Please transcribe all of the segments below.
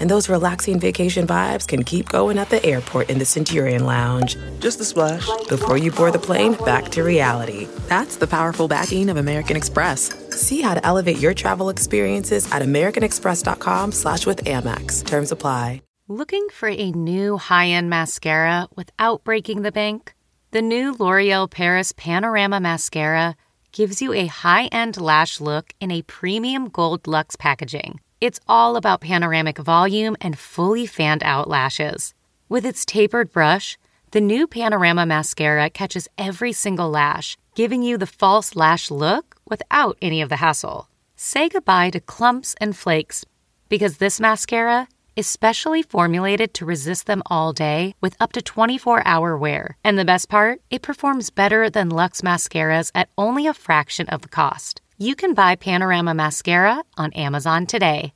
And those relaxing vacation vibes can keep going at the airport in the Centurion Lounge. Just a splash. Before you board the plane, back to reality. That's the powerful backing of American Express. See how to elevate your travel experiences at americanexpress.com slash with Amex. Terms apply. Looking for a new high-end mascara without breaking the bank? The new L'Oreal Paris Panorama Mascara gives you a high-end lash look in a premium gold luxe packaging. It's all about panoramic volume and fully fanned out lashes. With its tapered brush, the new Panorama Mascara catches every single lash, giving you the false lash look without any of the hassle. Say goodbye to clumps and flakes because this mascara is specially formulated to resist them all day with up to 24 hour wear. And the best part, it performs better than Luxe mascaras at only a fraction of the cost. You can buy Panorama Mascara on Amazon today.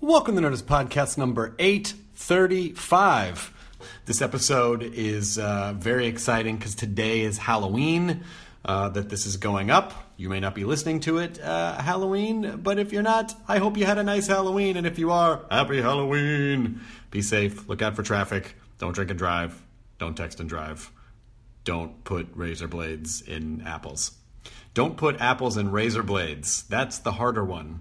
Welcome to Nerdist Podcast number 835. This episode is uh, very exciting because today is Halloween. Uh, that this is going up. You may not be listening to it uh, Halloween, but if you're not, I hope you had a nice Halloween. And if you are, happy Halloween. Be safe. Look out for traffic. Don't drink and drive. Don't text and drive. Don't put razor blades in apples. Don't put apples in razor blades. That's the harder one.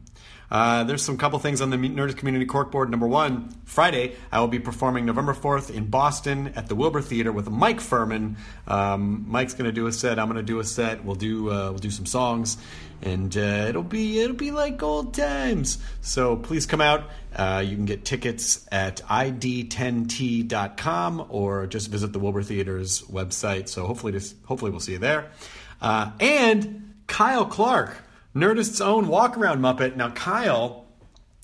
Uh, there's some couple things on the Nerdist Community Corkboard. Number one, Friday, I will be performing November 4th in Boston at the Wilbur Theater with Mike Phirman. Um, Mike's going to do a set. I'm going to do a set. We'll do uh, we'll do some songs, and uh, it'll be it'll be like old times. So please come out. Uh, you can get tickets at id10t.com or just visit the Wilbur Theater's website. So hopefully, this, hopefully we'll see you there. Uh, and Kyle Clark Nerdist's own walk around Muppet. Now, Kyle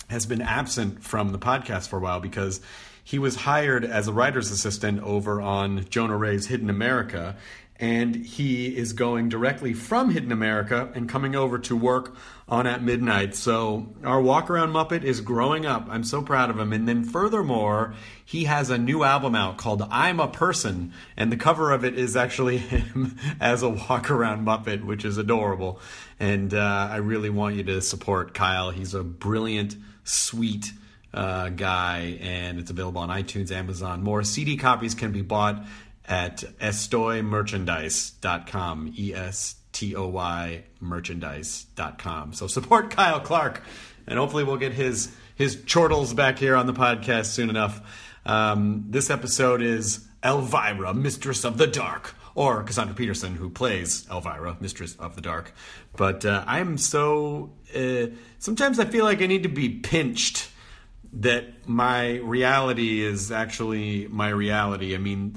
has been absent from the podcast for a while because he was hired as a writer's assistant over on Jonah Ray's Hidden America and he is going directly from Hidden America and coming over to work on At Midnight. So our walk around Muppet is growing up. I'm so proud of him. And then furthermore, he has a new album out called I'm a Person, and the cover of it is actually him as a walk around Muppet, which is adorable. And uh, I really want you to support Kyle. He's a brilliant, sweet. Uh, guy, and it's available on iTunes, Amazon. More CD copies can be bought at estoymerchandise.com. E S T O Y merchandise.com. So support Kyle Clark, and hopefully we'll get his his chortles back here on the podcast soon enough. Um, this episode is Elvira, Mistress of the Dark, or Cassandra Peterson, who plays Elvira, Mistress of the Dark. But uh, I'm so. Uh, sometimes I feel like I need to be pinched that my reality is actually my reality. I mean,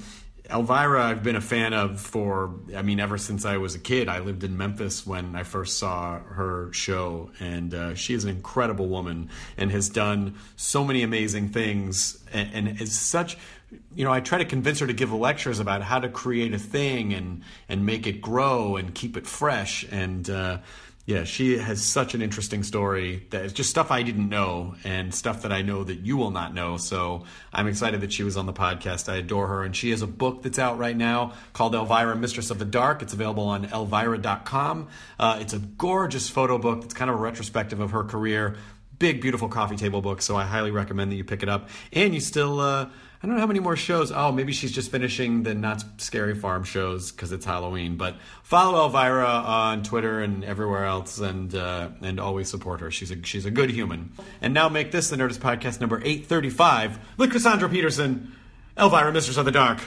Elvira, I've been a fan of for, I mean, ever since I was a kid. I lived in Memphis when I first saw her show, and uh, she is an incredible woman and has done so many amazing things and, and is such. You know, I try to convince her to give lectures about how to create a thing and and make it grow and keep it fresh. And uh, yeah, she has such an interesting story that is just stuff I didn't know and stuff that I know that you will not know. So I'm excited that she was on the podcast. I adore her. And she has a book that's out right now called Elvira, Mistress of the Dark. It's available on elvira.com. Uh, it's a gorgeous photo book. It's kind of a retrospective of her career. Big, beautiful coffee table book. So I highly recommend that you pick it up. And you still, uh, I don't know how many more shows. Oh, maybe she's just finishing the Knott's Scary Farm shows because it's Halloween. But follow Elvira on Twitter and everywhere else, and uh, and always support her. She's a she's a good human. And now make this the Nerdist podcast number eight thirty five with Cassandra Peterson, Elvira, Mistress of the Dark.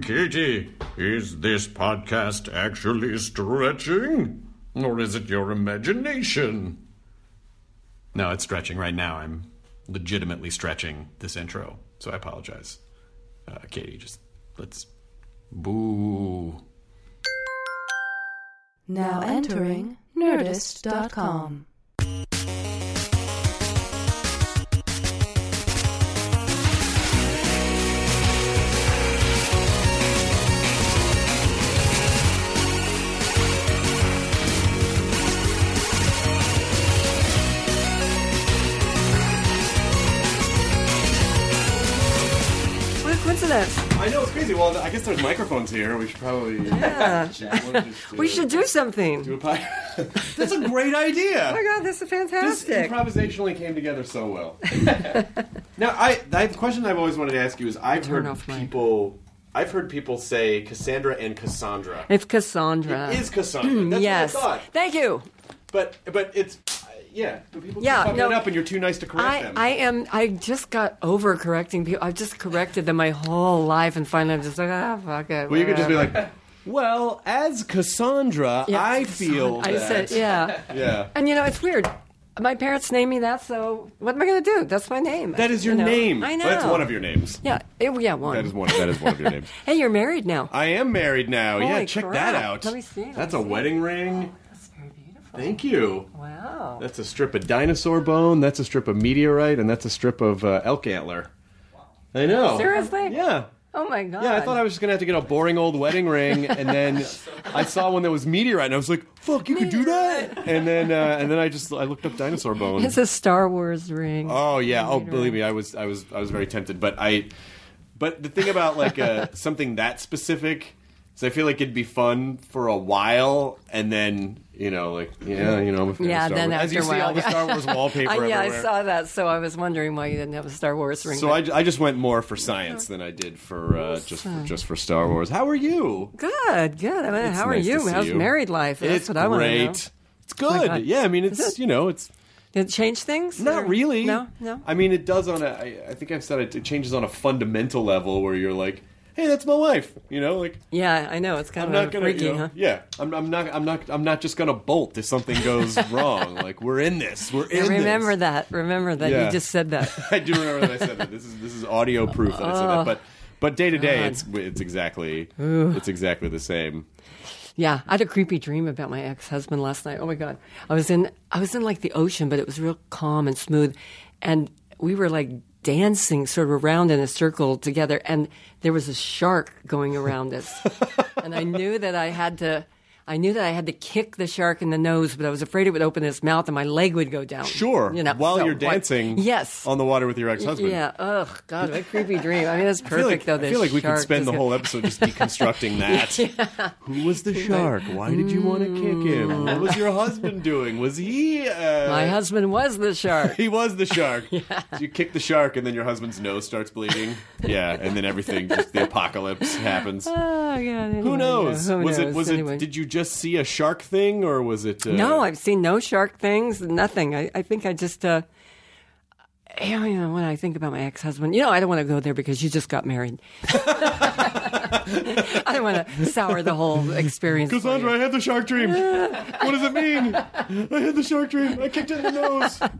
Katie, is this podcast actually stretching, or is it your imagination? No, it's stretching right now. I'm legitimately stretching this intro. So I apologize. Uh, Katie, just let's. Boo. Now entering Nerdist.com. crazy. Well, I guess there's microphones here. We should probably. Yeah. Just, We should do something. do a pie. That's a great idea. Oh my god, this is This fantastic. improvisationally came together so well. now, I, I the question I've always wanted to ask you is I've Turn heard people, I've heard people say Cassandra and Cassandra. it's Cassandra. It is Cassandra. That's yes. what I thought. Thank you. But but it's yeah. But people Yeah, keep fucking no. it up, and you're too nice to correct I, them. I am. I just got over correcting people. I've just corrected them my whole life, and finally I'm just like, ah, fuck it. well, you could just be like, well, as Cassandra, Yeah, I feel I that. said, yeah. yeah. And you know, it's weird. My parents named me that, so what am I going to do? That's my name. That is your You know? name. I know. That's one of your names. Yeah, it, yeah, one. That is one. That is one of your names. Hey, you're married now. I am married now. yeah, check crap. that out. Let me see, let That's me a see. wedding ring. That's very beautiful. Thank you. Wow. That's a strip of dinosaur bone. That's a strip of meteorite, and that's a strip of uh, elk antler. I know. Seriously? Yeah. Oh my god. Yeah, I thought I was just gonna have to get a boring old wedding ring, and then I saw one that was meteorite, and I was like, "Fuck, you could do that!" And then, uh, and then I just I looked up dinosaur bone. It's a Star Wars ring. Oh yeah. Oh, believe me, I was I was I was very tempted, but I. But the thing about like uh, something that specific is, I feel like it'd be fun for a while, and then you know, like yeah, you know, I'm a fan of Yeah, Star then Wars. as you after a see all the. Star Wars wallpaper I, yeah, I saw that, so I was wondering why you didn't have a Star Wars ring. So I, I just went more for science than I did for uh, just for, just for Star Wars. How are you? good, good. I mean, It's how are nice to you? see How's you. married life? That's it's what I want to know. great. It's good. God. yeah, I mean, it's it? you know, it's Did it change things? not or- really. No, no. I mean, it does on a. I, I think I've said it. It changes on a fundamental level where you're like, hey, that's my wife. You know, like Yeah, I know. It's kind I'm of not gonna. freaky, you know, huh? Yeah, I'm, I'm not. I'm not. I'm not just gonna bolt if something goes wrong. Like we're in this. We're in. Remember this. that. Remember that. Yeah. You just said that. I do remember that I said that. This is this is audio proof that I said that. Oh. But but day to day, Oh, it's it's exactly it's exactly the same. Yeah, I had a creepy dream about my ex-husband last night. Oh my god, I was in I was in like the ocean, but it was real calm and smooth, and we were like dancing sort of around in a circle together, and there was a shark going around us, and I knew that I had to. I knew that I had to kick the shark in the nose, but I was afraid it would open its mouth and my leg would go down. Sure. you know, while so you're dancing, yes, on the water with your ex-husband. yeah. Ugh, God, what a creepy dream. I mean, that's I feel like, perfect though. I feel like we could spend the gonna- whole episode just deconstructing that. Who was the shark? Why did you want to kick him? What was your husband doing? Was he? Uh, My husband was the shark. He was the shark. So you kick the shark, and then your husband's nose starts bleeding. Yeah, and then everything, just the apocalypse happens. Oh God! Who knows? yeah, who was it? Was Anyway. it? Did you just see a shark thing, or was it? Uh, No, I've seen no shark things. Nothing. I, I think I just. Uh, you know, you know, when I think about my ex-husband, you know, I don't want to go there because you just got married. I don't want to sour the whole experience. for you. Cassandra, I had the shark dream. what does it mean? I had the shark dream. I kicked it in the nose. I,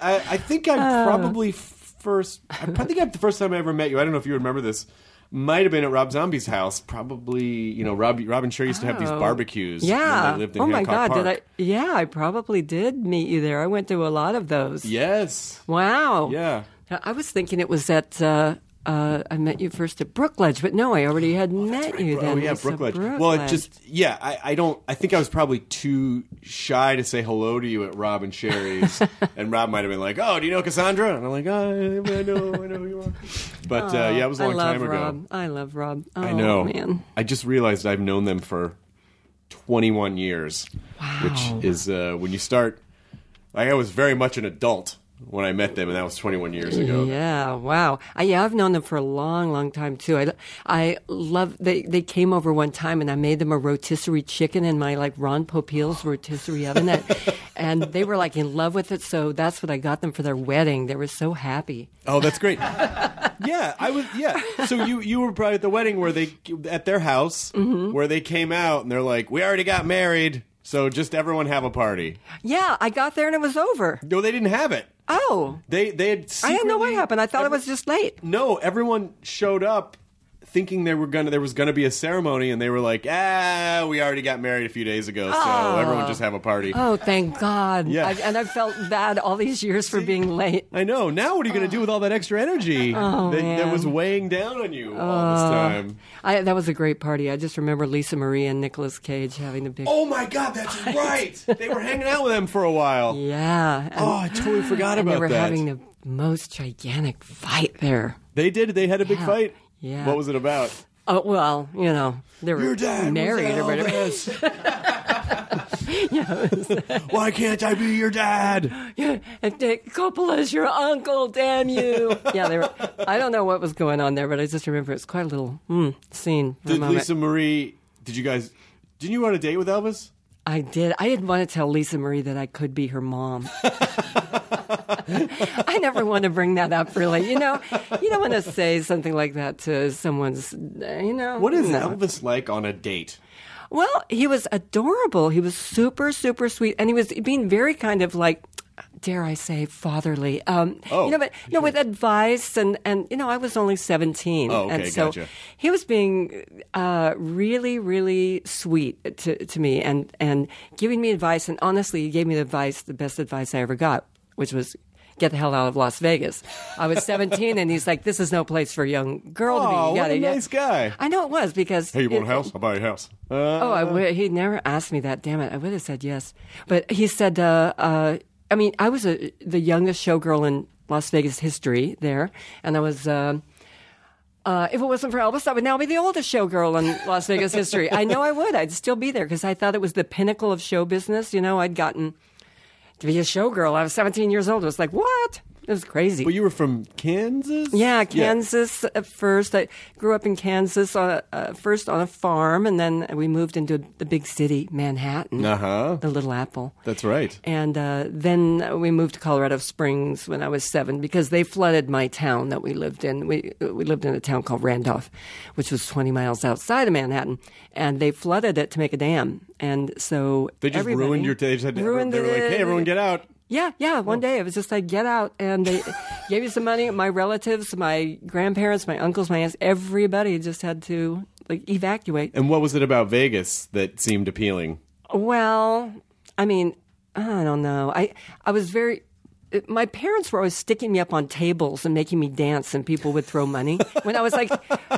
I, I think I Uh. probably first. I think I'm the first time I ever met you. I don't know if you remember this. Might have been at Rob Zombie's house. Probably, you know, Rob, Rob and Sheri used to have these Oh. barbecues. Yeah. When they lived in oh my Hancock God! Did I? Yeah, I probably did meet you there. I went to a lot of those. Yes. Wow. Yeah. I was thinking it was at. Uh, uh, I met you first at Brookledge, but no, I already had met you then. Oh yeah, was Brookledge. Well, it just yeah, I, I don't. I think I was probably too shy to say hello to you at Rob and Sheri's, and Rob might have been like, "Oh, do you know Cassandra?" And I'm like, "Oh, I know, I know who you are." But uh, yeah, it was a long time ago. Rob. I love Rob. Oh, I know. man. I just realized I've known them for 21 years, which is uh, when you start. Like, I was very much an adult when I met them, and that was 21 years ago. Yeah, wow. I, yeah, I've known them for a long, long time too. I, I love they they came over one time and I made them a rotisserie chicken in my like Ron Popeil's rotisserie oven, and, and they were like in love with it. So that's what I got them for their wedding. They were so happy. Oh, that's great. yeah, I was. Yeah, so you you were probably at the wedding where they at their house Mm-hmm. where they came out and they're like, "We already got married, so just everyone have a party." Yeah, I got there and it was over. No, they didn't have it. Oh, They they had. I didn't know what secretly- happened. I thought it was just late. No, everyone showed up thinking they were gonna there was gonna be a ceremony, and they were like, "Ah, we already got married a few days ago, so everyone just have a party." Oh, thank God. Yeah. I, and I felt bad all these years for being late. I know. Now, what are you going to do with all that extra energy Oh, that, that. Was weighing down on you all this time? I, that was a great party. I just remember Lisa Marie and Nicolas Cage having the big. Oh my God, that's right. they were hanging out with them for a while. Yeah. And, Oh, I totally forgot about they were that. having the most gigantic fight there. They did. They had a big Yeah. fight. Yeah. What was it about? Oh well, you know they were married or whatever. Why can't I be your dad? Yeah, and Dick Coppola's your uncle. Damn you! yeah, they were. I don't know what was going on there, but I just remember it's quite a little mm, scene. Did. Lisa Marie? Did you guys? Didn't you go on a date with Elvis? I did. I didn't want to tell Lisa Marie that I could be her mom. I never want to bring that up, really. You know, you don't want to say something like that to someone's. You know, What is no. Elvis like on a date? Well, he was adorable. He was super, super sweet, and he was being very kind of like, dare I say, fatherly. Um, Oh, you know, but you know, with advice and and you know, I was only seventeen, Oh, okay, and so gotcha. he was being uh, really, really sweet to to me and and giving me advice. And honestly, he gave me the advice, the best advice I ever got, which was. Get the hell out of Las Vegas. I was 17, and he's like, "This is no place for a young girl to be." Oh, You what a nice guy. I know it was because Hey, you want a house? I'll buy you a house. Uh, Oh, I would, he never asked me that. Damn it, I would have said yes. But he said, uh, uh, I mean, I was a, the youngest showgirl in Las Vegas history there, and I was. Uh, uh, if it wasn't for Elvis, I would now be the oldest showgirl in Las Vegas history. I know I would. I'd still be there because I thought it was the pinnacle of show business. You know, I'd gotten to be a showgirl. I was 17 years old. It was like, what? It was crazy. but you were from Kansas. Yeah, Kansas at first. I grew up in Kansas uh, uh, first on a farm, and then we moved into the big city, Manhattan, Uh huh. the Little Apple. That's right. And uh, then we moved to Colorado Springs when I was seven because they flooded my town that we lived in. We we lived in a town called Randolph, which was 20 miles outside of Manhattan, and they flooded it to make a dam. And so They just ruined your. They just had to, ruined They were like, "Hey, everyone, get out." Yeah, yeah. One day it was just like, get out. And they gave you some money. My relatives, my grandparents, my uncles, my aunts, everybody just had to like evacuate. And what was it about Vegas that seemed appealing? Well, I mean, I don't know. I, I was very. My parents were always sticking me up on tables and making me dance, and people would throw money when I was like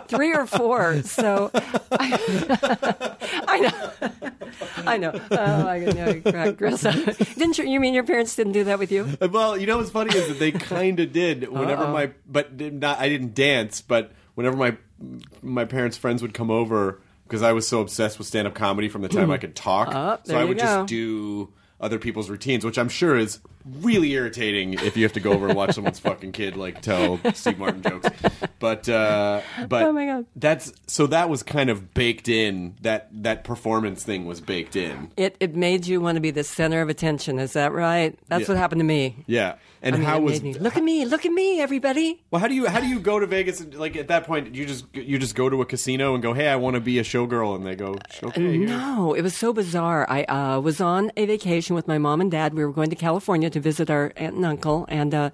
three or four. So I, I know, I know. Oh, I know. Didn't you? You mean your parents didn't do that with you? Well, you know what's funny is that they kind of did. Whenever my, but did not I didn't dance, but whenever my my parents' friends would come over because I was so obsessed with stand up comedy from the time I could talk, Oh, so I would go. just do other people's routines, which I'm sure is really irritating if you have to go over and watch someone's fucking kid like tell Steve Martin jokes. But uh, but Oh my God. that's so that was kind of baked in. That that performance thing was baked in. It it made you want to be the center of attention. Is that right? That's Yeah. what happened to me. Yeah, and I mean, how was me, look at me, look at me, everybody. Well, how do you how do you go to Vegas? And, like at that point, you just you just go to a casino and go, "Hey, I want to be a showgirl," and they go, "Okay." here." No, it was so bizarre. I uh, was on a vacation with my mom and dad. We were going to California to visit our aunt and uncle, and uh,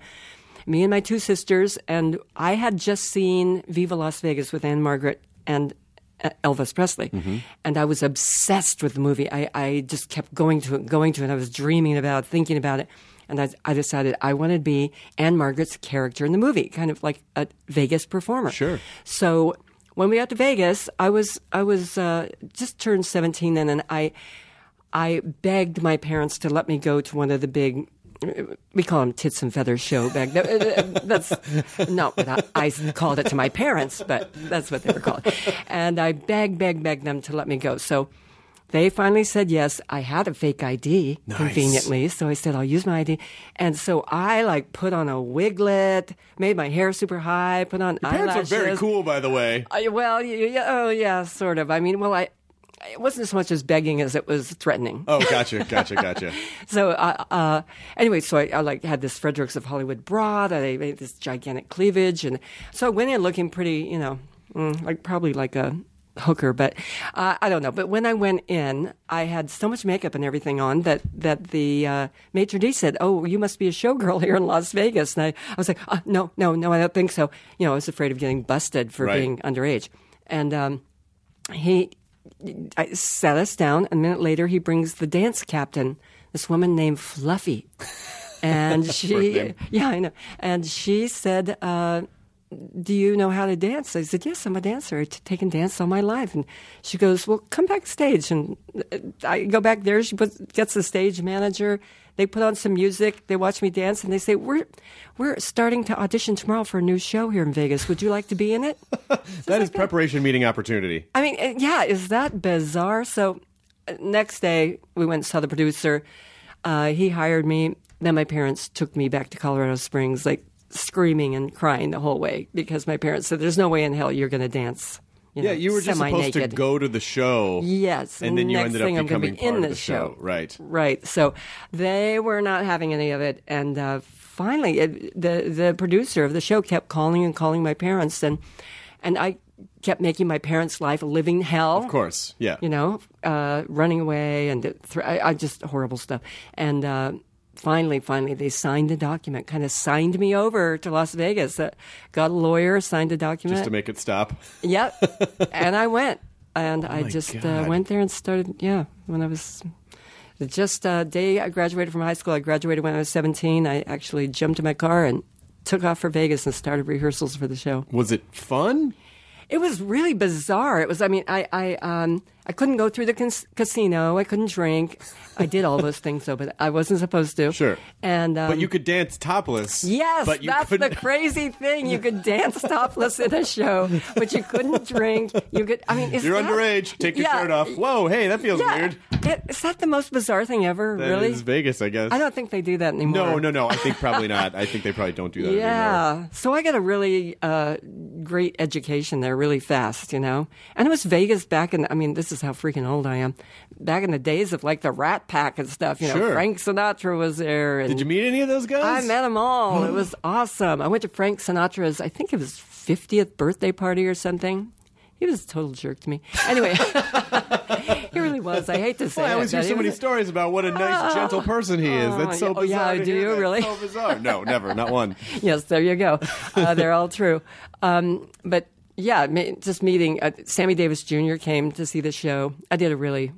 me and my two sisters. And I had just seen Viva Las Vegas with Ann-Margret and uh, Elvis Presley, and I was obsessed with the movie. I, I just kept going to it, going to it. I was dreaming about, it, thinking about it. And I, I decided I wanted to be Ann-Margret's character in the movie, kind of like a Vegas performer. Sure. So when we got to Vegas, I was I was uh, just turned seventeen then, and I I begged my parents to let me go to one of the big. We call them tits and feathers show back then. Uh, uh, that's not what I, I called it to my parents, but that's what they were called. And I begged, begged, begged them to let me go. So they finally said yes. I had a fake ID, conveniently. So I said, I'll use my ID. And so I like put on a wiglet, made my hair super high, put on Your Parents are very cool, by the way. I, well, y- y- oh yeah, sort of. I mean, well, I it wasn't as much as begging as it was threatening. Oh, gotcha, gotcha, gotcha. So, uh, uh, anyway, so I, I like had this Fredericks of Hollywood bra that I made this gigantic cleavage, and so I went in looking pretty, you know, mm, like probably like a hooker, but uh, I don't know. But when I went in, I had so much makeup and everything on that that the uh, maitre d said, "Oh, you must be a showgirl here in Las Vegas." And I, I was like, uh, "No, no, no, I don't think so." You know, I was afraid of getting busted for Right. being underage, and um, he I sat us down. A minute later, he brings the dance captain, this woman named Fluffy, and she, yeah, I know, and she said. Uh, do you know how to dance? I said, yes, I'm a dancer. I've taken dance all my life. And she goes, well, come backstage. And uh, I go back there. She puts, gets the stage manager. They put on some music. They watch me dance, and they say, we're, we're starting to audition tomorrow for a new show here in Vegas. Would you like to be in it? that is preparation meeting opportunity. I mean, uh, yeah, is that bizarre? So, uh, next day we went and saw the producer. Uh, he hired me. Then my parents took me back to Colorado Springs, like screaming and crying the whole way because my parents said, "There's no way in hell you're going to dance." You Yeah, know, you were just supposed to go to the show. Yes, and then you ended up thing becoming be in the the show. show. Right. Right. So they were not having any of it, and uh, finally, it, the the producer of the show kept calling and calling my parents, and and I kept making my parents' life a living hell. Of course, yeah. You know, uh, running away and th- I, I just horrible stuff. And uh, finally, finally, they signed the document. Kind of signed me over to Las Vegas. Uh, got a lawyer, signed the document. Just to make it stop. Yep. and I went. And I Oh my just uh, went there and started, yeah, when I was just uh, day I graduated from high school. I graduated when I was 17. I actually jumped in my car and took off for Vegas and started rehearsals for the show. Was it fun? It was really bizarre. It was, I mean, I, I, um, I couldn't go through the cas- casino. I couldn't drink. I did all those things though, but I wasn't supposed to. Sure. And um, but you could dance topless. Yes, but that's couldn't. the crazy thing. You could dance topless in a show, but you couldn't drink. You could. I mean, is You're that- underage. Take your Yeah. shirt off. Whoa, hey, that feels Yeah. weird. It- Is that the most bizarre thing ever? That really? is Vegas, I guess. I don't think they do that anymore. No, no, no. I think probably not. I think they probably don't do that anymore. Yeah. So I got a really uh, great education there really fast, you know? And it was Vegas back in, I mean, this is how freaking old I am. Back in the days of like the Rat Pack and stuff, you know, Sure. Frank Sinatra was there. And Did you meet any of those guys? I met them all. it was awesome. I went to Frank Sinatra's, I think it was 50th birthday party or something. He was a total jerk to me. Anyway, he really was. I hate to say Well, I always hear so he many was- stories about what a nice, gentle person he is. That's so Oh, bizarre. Oh, yeah, do you really? So bizarre. No, never. Not one. yes, there you go. Uh, they're all true. Um, but yeah, just meeting uh, Sammy Davis Jr. came to see the show. I did a really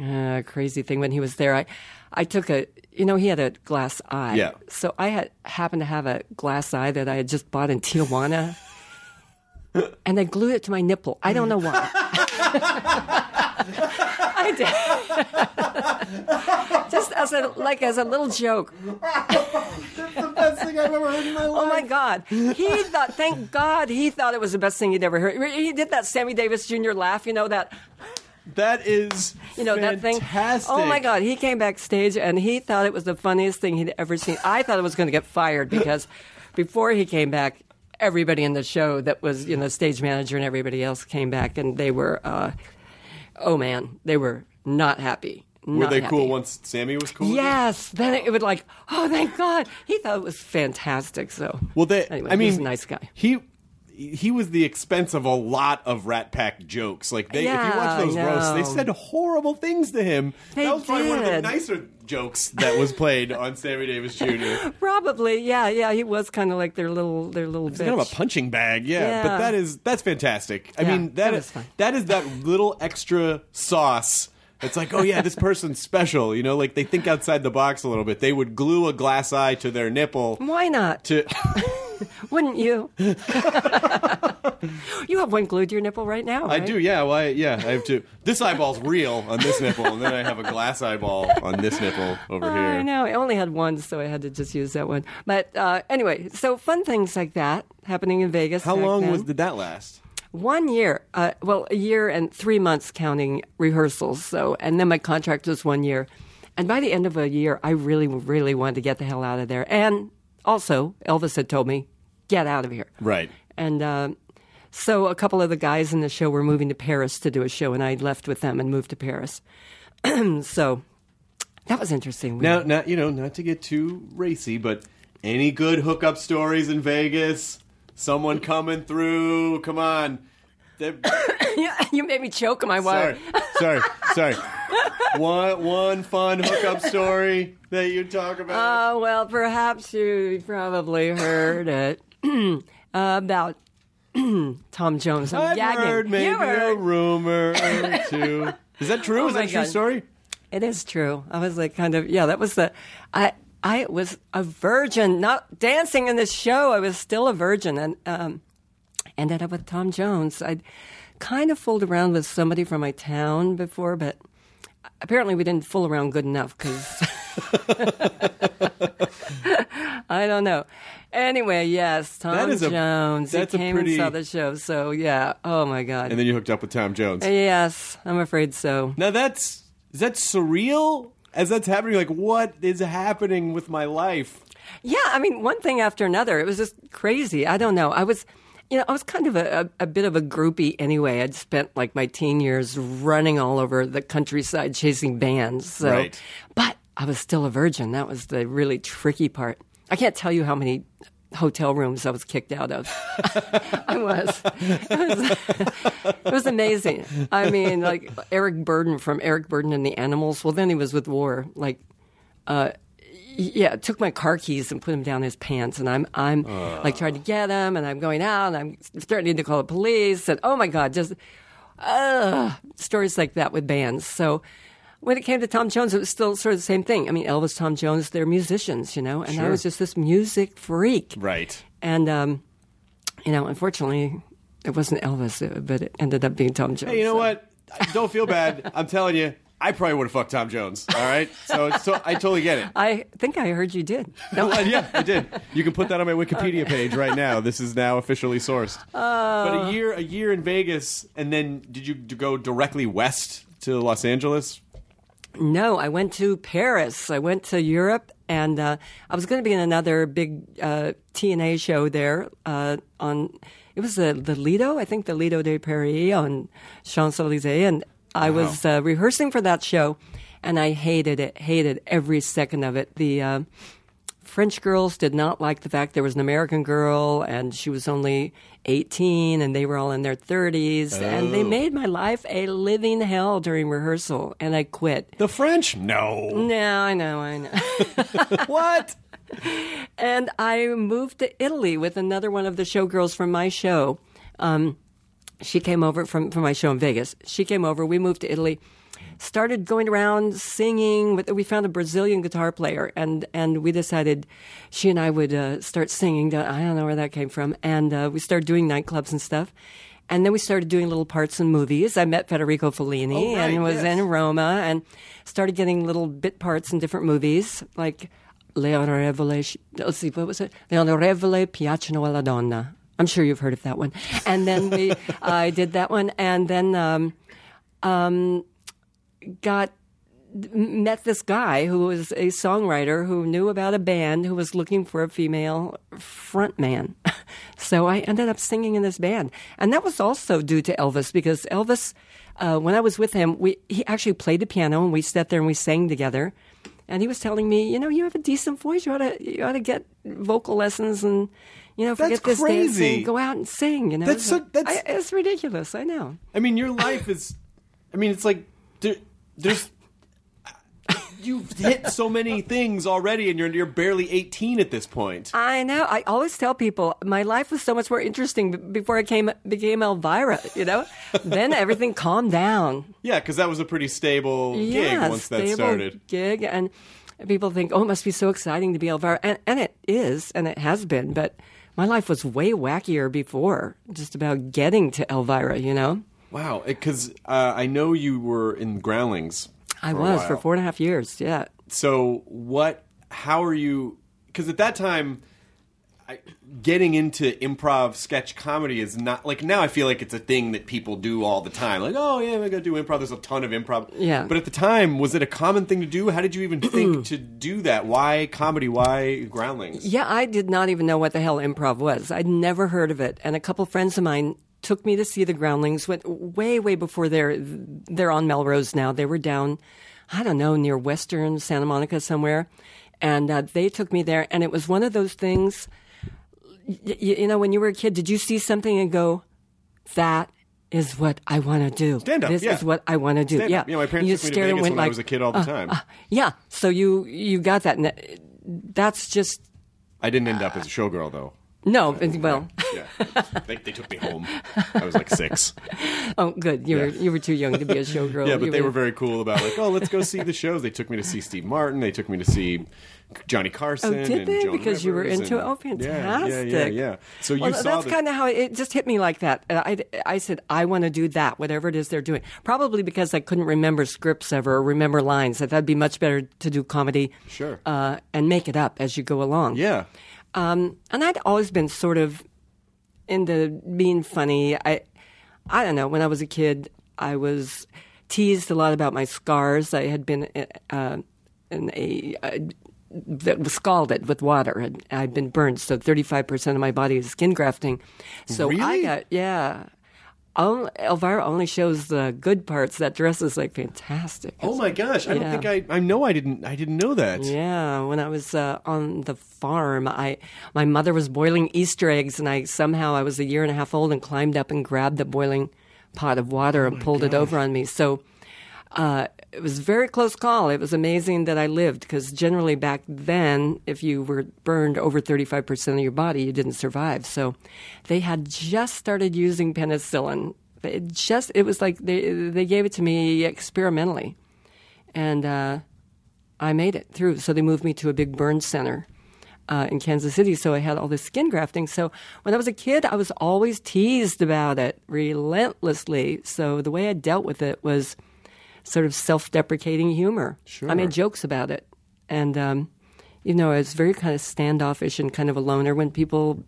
uh, crazy thing when he was there. I, I took a, you know, he had a glass eye. Yeah. So I had happened to have a glass eye that I had just bought in Tijuana, and I glued it to my nipple. I don't know why. I did. just as a like as a little joke. That's the best thing I've ever heard in my life. Oh my God! He thought, thank God, he thought it was the best thing he'd ever heard. He did that Sammy Davis Jr. laugh, you know that, That is you know that thing. fantastic. Oh my God! He came backstage and he thought it was the funniest thing he'd ever seen. I thought it was going to get fired because before he came back, everybody in the show that was you know stage manager and everybody else came back and they were, uh, oh man, they were not happy. Were they happy. cool once Sammy was cool? Yes. Then it would like, oh, thank God. He thought it was fantastic. So, Well, they. anyway, I mean, he's a nice guy. He. He was the expense of a lot of Rat Pack jokes. Like they, if you watch those roasts, they said horrible things to him. They that was probably one of the nicer jokes that was played on Sammy Davis Jr. Probably, yeah, yeah. He was kind of like their little, their little. It's kind of a punching bag, yeah. But that is that's fantastic. I Yeah, mean, that that is fun. that is that little extra sauce. It's like, oh yeah, this person's special. You know, like they think outside the box a little bit. They would glue a glass eye to their nipple Why not? to. Wouldn't you? you have one glued to your nipple right now. I do, yeah. Well, yeah, I have two. This eyeball's real on this nipple, and then I have a glass eyeball on this nipple over here. I know. I only had one, so I had to just use that one. But uh, anyway, so fun things like that happening in Vegas. How long then. was did that last? One year, uh, well, a year and three months counting rehearsals. So, and then my contract was one year. And by the end of a year, I really, really wanted to get the hell out of there. And also, Elvis had told me, get out of here. Right. And uh, so a couple of the guys in the show were moving to Paris to do a show, and I left with them and moved to Paris. so that was interesting. We- Now, not you know, not to get too racy, but any good hookup stories in Vegas? Someone coming through? Come on. They're- you made me choke on my sorry, wife. sorry, sorry. One one fun hookup story that you talk about. Oh, well, perhaps you probably heard it about Tom Jones. I'm I've heard maybe You a heard. rumor or two. Is that true? Oh Is that a true story? It is true. I was like, kind of, yeah, that was the, I, I was a virgin, not dancing in this show. I was still a virgin and, um, ended up with Tom Jones. I'd kind of fooled around with somebody from my town before, but apparently we didn't fool around good enough because I don't know. Anyway, yes, Tom That is a- Jones. he came pretty- and saw the show. So yeah. Oh my God. And then you hooked up with Tom Jones. yes, I'm afraid so. Now that's is that surreal? As that's happening, like what is happening with my life? Yeah, I mean, one thing after another. It was just crazy. I don't know. I was, you know, I was kind of a, a, a bit of a groupie anyway. I'd spent like my teen years running all over the countryside chasing bands. So, Right. But I was still a virgin. That was the really tricky part. I can't tell you how many hotel rooms I was kicked out of. I was. It was. it was amazing. I mean, like Eric Burdon from Eric Burdon and the Animals. Well, then he was with War. Like, uh, yeah, took my car keys and put them down his pants, and I'm I'm like trying to get them, and I'm going out, and I'm threatening to call the police, and oh my god, just uh, stories like that with bands. So when it came to Tom Jones, it was still sort of the same thing. I mean, Elvis, Tom Jones, they're musicians, you know, and I was just this music freak, Right. and um, you know, unfortunately, it wasn't Elvis, uh, but it ended up being Tom Jones. Hey, you know so- what? Don't feel bad. I'm telling you, I probably would have fucked Tom Jones. All right, so, so I totally get it. I think I heard you did. No, Uh, yeah, I did. You can put that on my Wikipedia page right now. This is now officially sourced. but a year, a year in Vegas, and then did you go directly west to Los Angeles? No, I went to Paris. I went to Europe, and uh, I was going to be in another big uh, TNA show there uh, on. It was the the Lido, I think the Lido de Paris on Champs Elysees, and I was uh, rehearsing for that show, and I hated it, hated every second of it. The uh, French girls did not like the fact there was an American girl and she was only 18 and they were all in their 30s. And they made my life a living hell during rehearsal and I quit. The French? No. No, I know, I know. what? and I moved to Italy with another one of the showgirls from my show. Um, she came over from, from my show in Vegas. She came over. We moved to Italy. Started going around singing. With, we found a Brazilian guitar player, and, and we decided she and I would uh, start singing. I don't know where that came from. And uh, we started doing nightclubs and stuff. And then we started doing little parts in movies. I met Federico Fellini Oh, right, and was yes. in Roma and started getting little bit parts in different movies, like Le Onorevole, let's see, what was it? Le Onorevole Piacciono alla Donna. I'm sure you've heard of that one. And then we, I did that one, and then um, um, got met this guy who was a songwriter who knew about a band who was looking for a female frontman. so I ended up singing in this band, and that was also due to Elvis because Elvis, uh, when I was with him, we he actually played the piano and we sat there and we sang together. And he was telling me, you know, you have a decent voice. You ought to, you ought to get vocal lessons and, you know, forget That's this crazy. dancing, go out and sing. You know, That's so- that's- I, it's ridiculous. I know. I mean, your life is. I mean, it's like there's. You've hit so many things already, and you're you're barely 18 at this point. I know. I always tell people my life was so much more interesting before I came became Elvira. You know, then everything calmed down. Yeah, because that was a pretty stable gig yeah, once that stable started. gig, and people think, oh, it must be so exciting to be Elvira, and, and it is, and it has been. But my life was way wackier before, just about getting to Elvira. You know, Wow, because uh, I know you were in Groundlings. I was for four and a half years. Yeah. So what? How are you? Because at that time, I, getting into improv sketch comedy is not like now. I feel like it's a thing that people do all the time. Like, oh yeah, I got to do improv. There's a ton of improv. Yeah. But at the time, was it a common thing to do? How did you even think to do that? Why comedy? Why Groundlings? Yeah, I did not even know what the hell improv was. I'd never heard of it. And a couple friends of mine took me to see the Groundlings went way, way before they're they're on Melrose now. They were down, I don't know, near Western Santa Monica somewhere, and uh, they took me there. And it was one of those things. Y- you know, when you were a kid, did you see something and go, "That is what I want to do. Stand up, This yeah. is what I want to do." Stand yeah, up. Yeah, my parents you took me to Vegas when I was a kid all the uh, time. uh, yeah, so you you got that. And that- that's just I didn't end up as a showgirl though. No, but- well, Yeah, they, they took me home. I was like six. oh, good. You were you were too young to be a showgirl. Yeah, but You they were very cool about like, oh, let's go see the shows. They took me to see Steve Martin. They took me to see Johnny Carson. Oh, did and they? Joan Because you were into and- oh, fantastic. Yeah, yeah, yeah. So you well, saw that's the, kind of how it, it just hit me like that. Uh, I, I said I want to do that, whatever it is they're doing. Probably because I couldn't remember scripts ever or remember lines. That that'd be much better to do comedy, Sure. uh, and make it up as you go along. yeah. Um, and I'd always been sort of into being funny. I, I don't know. When I was a kid, I was teased a lot about my scars. I had been uh, in a. Uh, that was scalded with water I'd been burned. So 35% of my body is skin grafting. So I got, yeah. Only, Elvira only shows the good parts. That dress is like fantastic. Oh my gosh! I don't think I. I know I didn't. I didn't know that. Yeah, when I was uh, on the farm, I my mother was boiling Easter eggs, and I somehow I was a year and a half old and climbed up and grabbed the boiling pot of water and pulled it over on me. So uh, it was a very close call. It was amazing that I lived because generally back then, if you were burned over thirty five percent of your body, you didn't survive. So they had just started using penicillin. It just it was like they they gave it to me experimentally, and. Uh, I made it through. So they moved me to a big burn center uh, in Kansas City. So I had all this skin grafting. So when I was a kid, I was always teased about it relentlessly. So the way I dealt with it was sort of self-deprecating humor. Sure. I made jokes about it, and um, you know, I was very kind of standoffish and kind of a loner. When people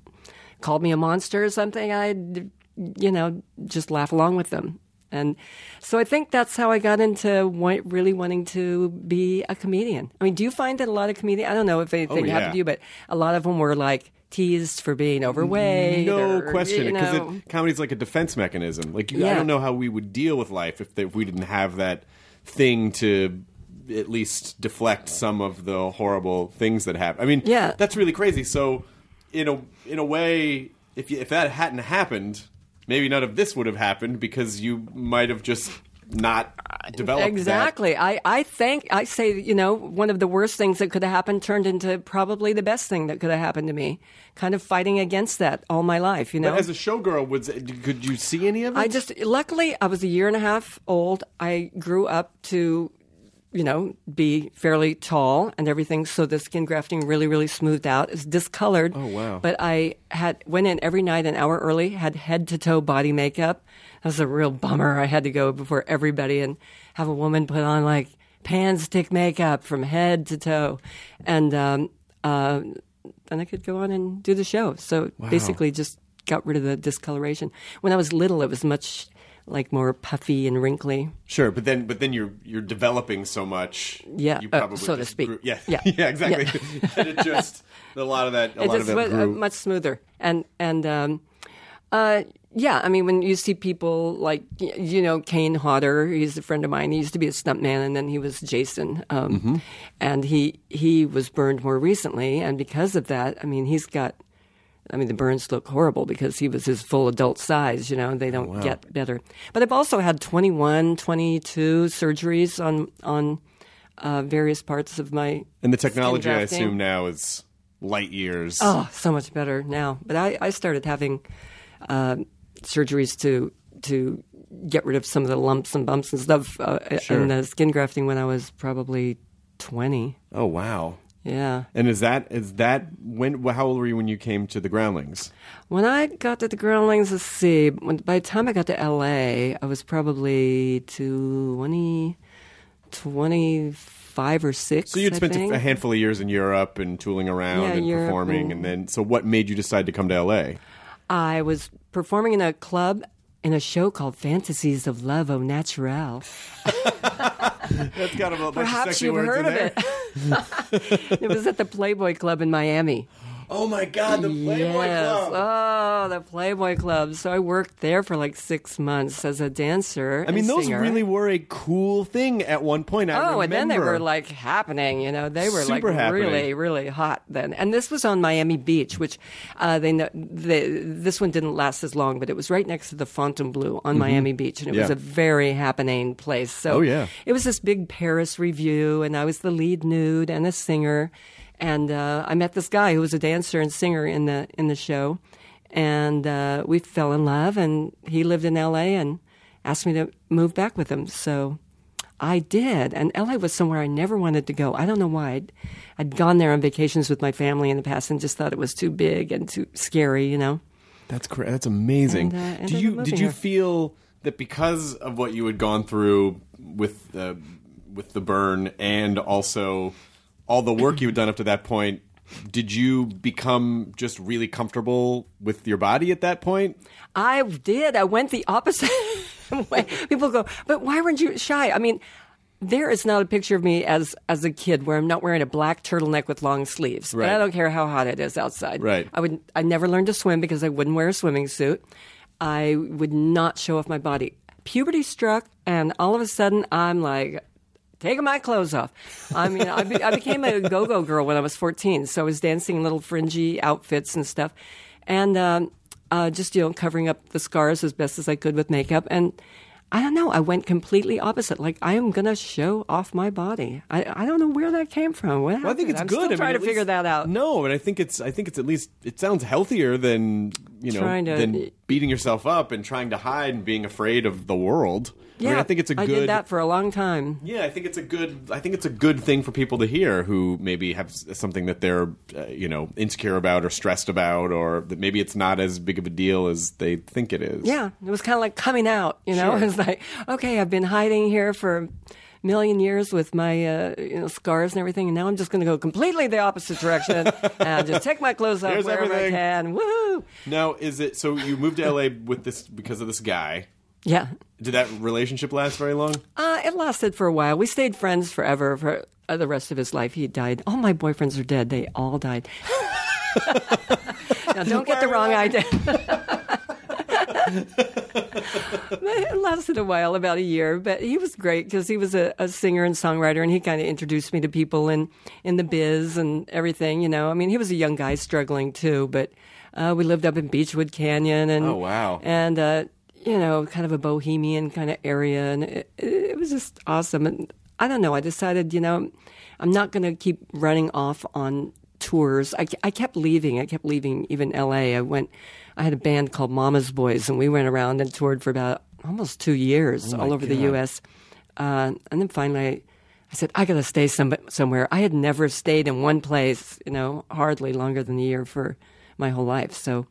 called me a monster or something, I'd you know just laugh along with them. And so I think that's how I got into really wanting to be a comedian. I mean, do you find that a lot of comedians, I don't know if anything Oh, happened to you, but a lot of them were like teased for being overweight. No or, question, you because know. comedy's like a defense mechanism. Like you, I don't know how we would deal with life if, if we didn't have that thing to at least deflect some of the horrible things that happen. I mean, Yeah. that's really crazy. So, in a in a way, if you, if that hadn't happened, maybe none of this would have happened because you might have just not developed that- Exactly. I, I think, I say, you know, one of the worst things that could have happened turned into probably the best thing that could have happened to me. Kind of fighting against that all my life, you know? But as a showgirl, was could you see any of it? I just luckily I was a year and a half old. I grew up to you know be fairly tall and everything. So the skin grafting really really smoothed out. It's discolored. Oh, wow. but i had went in every night an hour early had head to toe body makeup. That was a real bummer. I had to go before everybody and have a woman put on like pan stick makeup from head to toe. And um, uh, then i could go on and do the show. So basically just got rid of the discoloration. When i was little it was much like more puffy and wrinkly Sure, but then but then you're you're developing so much. Yeah, you uh, probably so to speak. grew- yeah, Yeah. yeah, exactly. and it just a lot of that. A it lot just of that uh, grew. much smoother and and um, uh, yeah i mean when you see people like you know kane hodder he's a friend of mine he used to be a stuntman and then he was jason um, Mm-hmm. and he he was burned more recently and because of that i mean he's got I mean, the burns look horrible because he was his full adult size, you know, and they don't get better. But I've also had 21, 22 surgeries on, on uh, various parts of my and the technology, I assume now is light years. Oh, so much better now. But I, I started having uh, surgeries to to get rid of some of the lumps and bumps and stuff uh, Sure. and the skin grafting when I was probably twenty. Oh wow. Yeah. And is that is that when? How old were you when you came to the Groundlings? When I got to the Groundlings, let's see. When, by the time I got to L.A., I was probably 20, 25 or six. So you'd I spent a, a handful of years in Europe and tooling around Yeah, and Europe performing, and- and then so what made you decide to come to L.A.? I was performing in a club in a show called Fantasies of Love au Naturel. That's got a bunch Perhaps of sexy you've heard of there. it. it was at the Playboy Club in Miami. Oh my God, the Playboy yes. Club. Oh, the Playboy Club. So I worked there for like six months as a dancer. I mean, those singer. really were a cool thing at one point. I Oh, and then they were like happening, you know. They were Super like happening. really, really hot then. And this was on Miami Beach, which uh, they, know, they this one didn't last as long, but it was right next to the Fontainebleau on Miami Beach, and it was Mm-hmm. A very happening place. So Oh, yeah. it was this big Paris revue, and I was the lead nude and a singer. And uh, I met this guy who was a dancer and singer in the in the show, and uh, we fell in love. And he lived in L.A. and asked me to move back with him. So I did, and LA was somewhere I never wanted to go. I don't know why. I'd, I'd gone there on vacations with my family in the past and just thought it was too big and too scary, you know. That's great. That's amazing. And, uh, Do you did you here. feel that because of what you had gone through with uh, with the burn and also all the work you had done up to that point, did you become just really comfortable with your body at that point? I did. I went the opposite way. People go, but why weren't you shy? I mean, there is not a picture of me as as a kid where I'm not wearing a black turtleneck with long sleeves. Right. And I don't care how hot it is outside. Right. I would. I never learned to swim because I wouldn't wear a swimming suit. I would not show off my body. Puberty struck, and all of a sudden, I'm like. Taking my clothes off. I mean, I, be, I became a go-go girl when I was 14, so I was dancing in little fringy outfits and stuff, and um, uh, just you know covering up the scars as best as I could with makeup. And I don't know, I went completely opposite. Like I am gonna show off my body. I, I don't know where that came from. What Well, I think it's I'm good. Still I mean, trying at to figure that out. No, but I think it's I think it's at least it sounds healthier than you know to- than beating yourself up and trying to hide and being afraid of the world. I Yeah, mean, I think it's a good. I did that for a long time. Yeah, I think it's a good. I think it's a good thing for people to hear who maybe have something that they're, uh, you know, insecure about or stressed about, or that maybe it's not as big of a deal as they think it is. Yeah, it was kind of like coming out. You know, Sure. it's like okay, I've been hiding here for a million years with my uh, you know scars and everything, and now I'm just going to go completely the opposite direction and just take my clothes off Here's wherever everything. I can. Woohoo! Now, is it so? You moved to LA with this because of this guy. Yeah. Did that relationship last very long? Uh, it lasted for a while. We stayed friends forever for uh, the rest of his life. He died. All my boyfriends are dead. They all died. now, don't get the wrong idea. it lasted a while, about a year, but he was great because he was a, a singer and songwriter, and he kind of introduced me to people in in the biz and everything. You know, I mean, he was a young guy struggling too, but uh, we lived up in Beachwood Canyon, and Oh, wow. and uh, you know, kind of a bohemian kind of area, and it, it was just awesome. And I don't know, I decided, you know, I'm not going to keep running off on tours. I, I kept leaving. I kept leaving. Even L.A. I went. I had a band called Mama's Boys, and we went around and toured for about almost two years all over the U.S. Uh, and then finally, I, I said, I got to stay some, somewhere. I had never stayed in one place, you know, hardly longer than a year for my whole life. So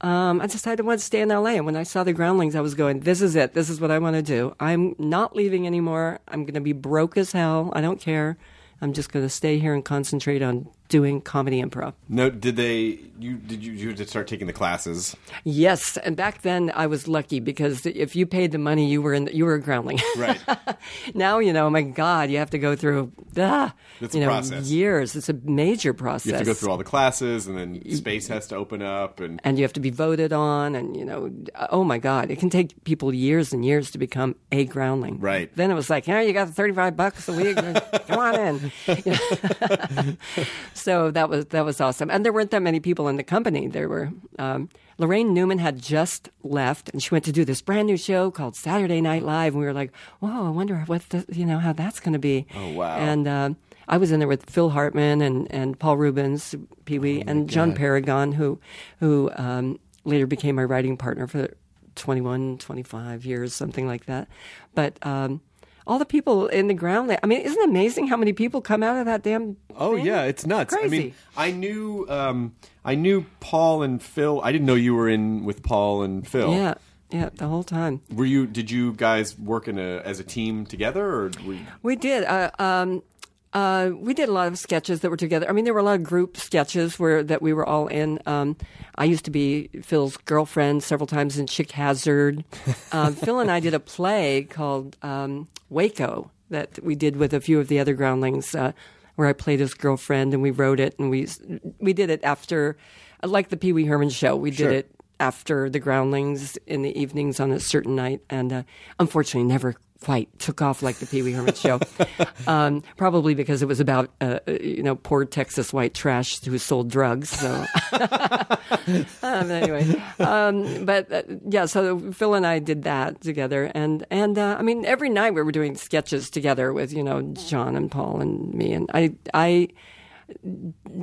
um, I decided I wanted to stay in LA. And when I saw the groundlings, I was going, this is it. This is what I want to do. I'm not leaving anymore. I'm going to be broke as hell. I don't care. I'm just going to stay here and concentrate on doing comedy improv. No. Did they? You did you? You did start taking the classes? Yes, and back then I was lucky because if you paid the money, you were in, you were a groundling. Right. now you know, my God, you have to go through ah, It's you a know process. years. It's a major process. You have to go through all the classes, and then space has to open up, and and you have to be voted on and you know oh my god it can take people years and years to become a groundling Right. then it was like yeah you got 35 bucks a week come on in You know? so that was that was awesome and there weren't that many people in the company there were um, laraine newman had just left and she went to do this brand new show called saturday night live and we were like whoa i wonder what the, you know how that's going to be Oh, wow. and uh, I was in there with Phil Hartman and, and Paul Reubens, Pee Oh, Wee, and John Paragon, who who um, later became my writing partner for 21, 25 years, something like that. But um, all the people in the ground, I mean, isn't it amazing how many people come out of that damn? Oh thing? yeah, it's nuts. I mean. I knew um, I knew Paul and Phil. I didn't know you were in with Paul and Phil. Yeah, yeah, the whole time. Were you? Did you guys work in a as a team together, or were you, We did. Uh, um, uh, we did a lot of sketches that were together. I mean, there were a lot of group sketches where that we were all in. Um, I used to be Phil's girlfriend several times in Chick Hazard. Um, Phil and I did a play called um, Waco that we did with a few of the other groundlings, uh, where I played his girlfriend, and we wrote it, and we we did it after, like the Pee Wee Herman show. We Sure. did it after the groundlings in the evenings on a certain night, and uh, unfortunately, never quite took off like the Pee Wee Herman show. um, probably because it was about uh, uh, you know poor Texas white trash who sold drugs. So um, anyway, um, but uh, yeah, so Phil and I did that together, and and uh, I mean every night we were doing sketches together with you know John and Paul and me, and I I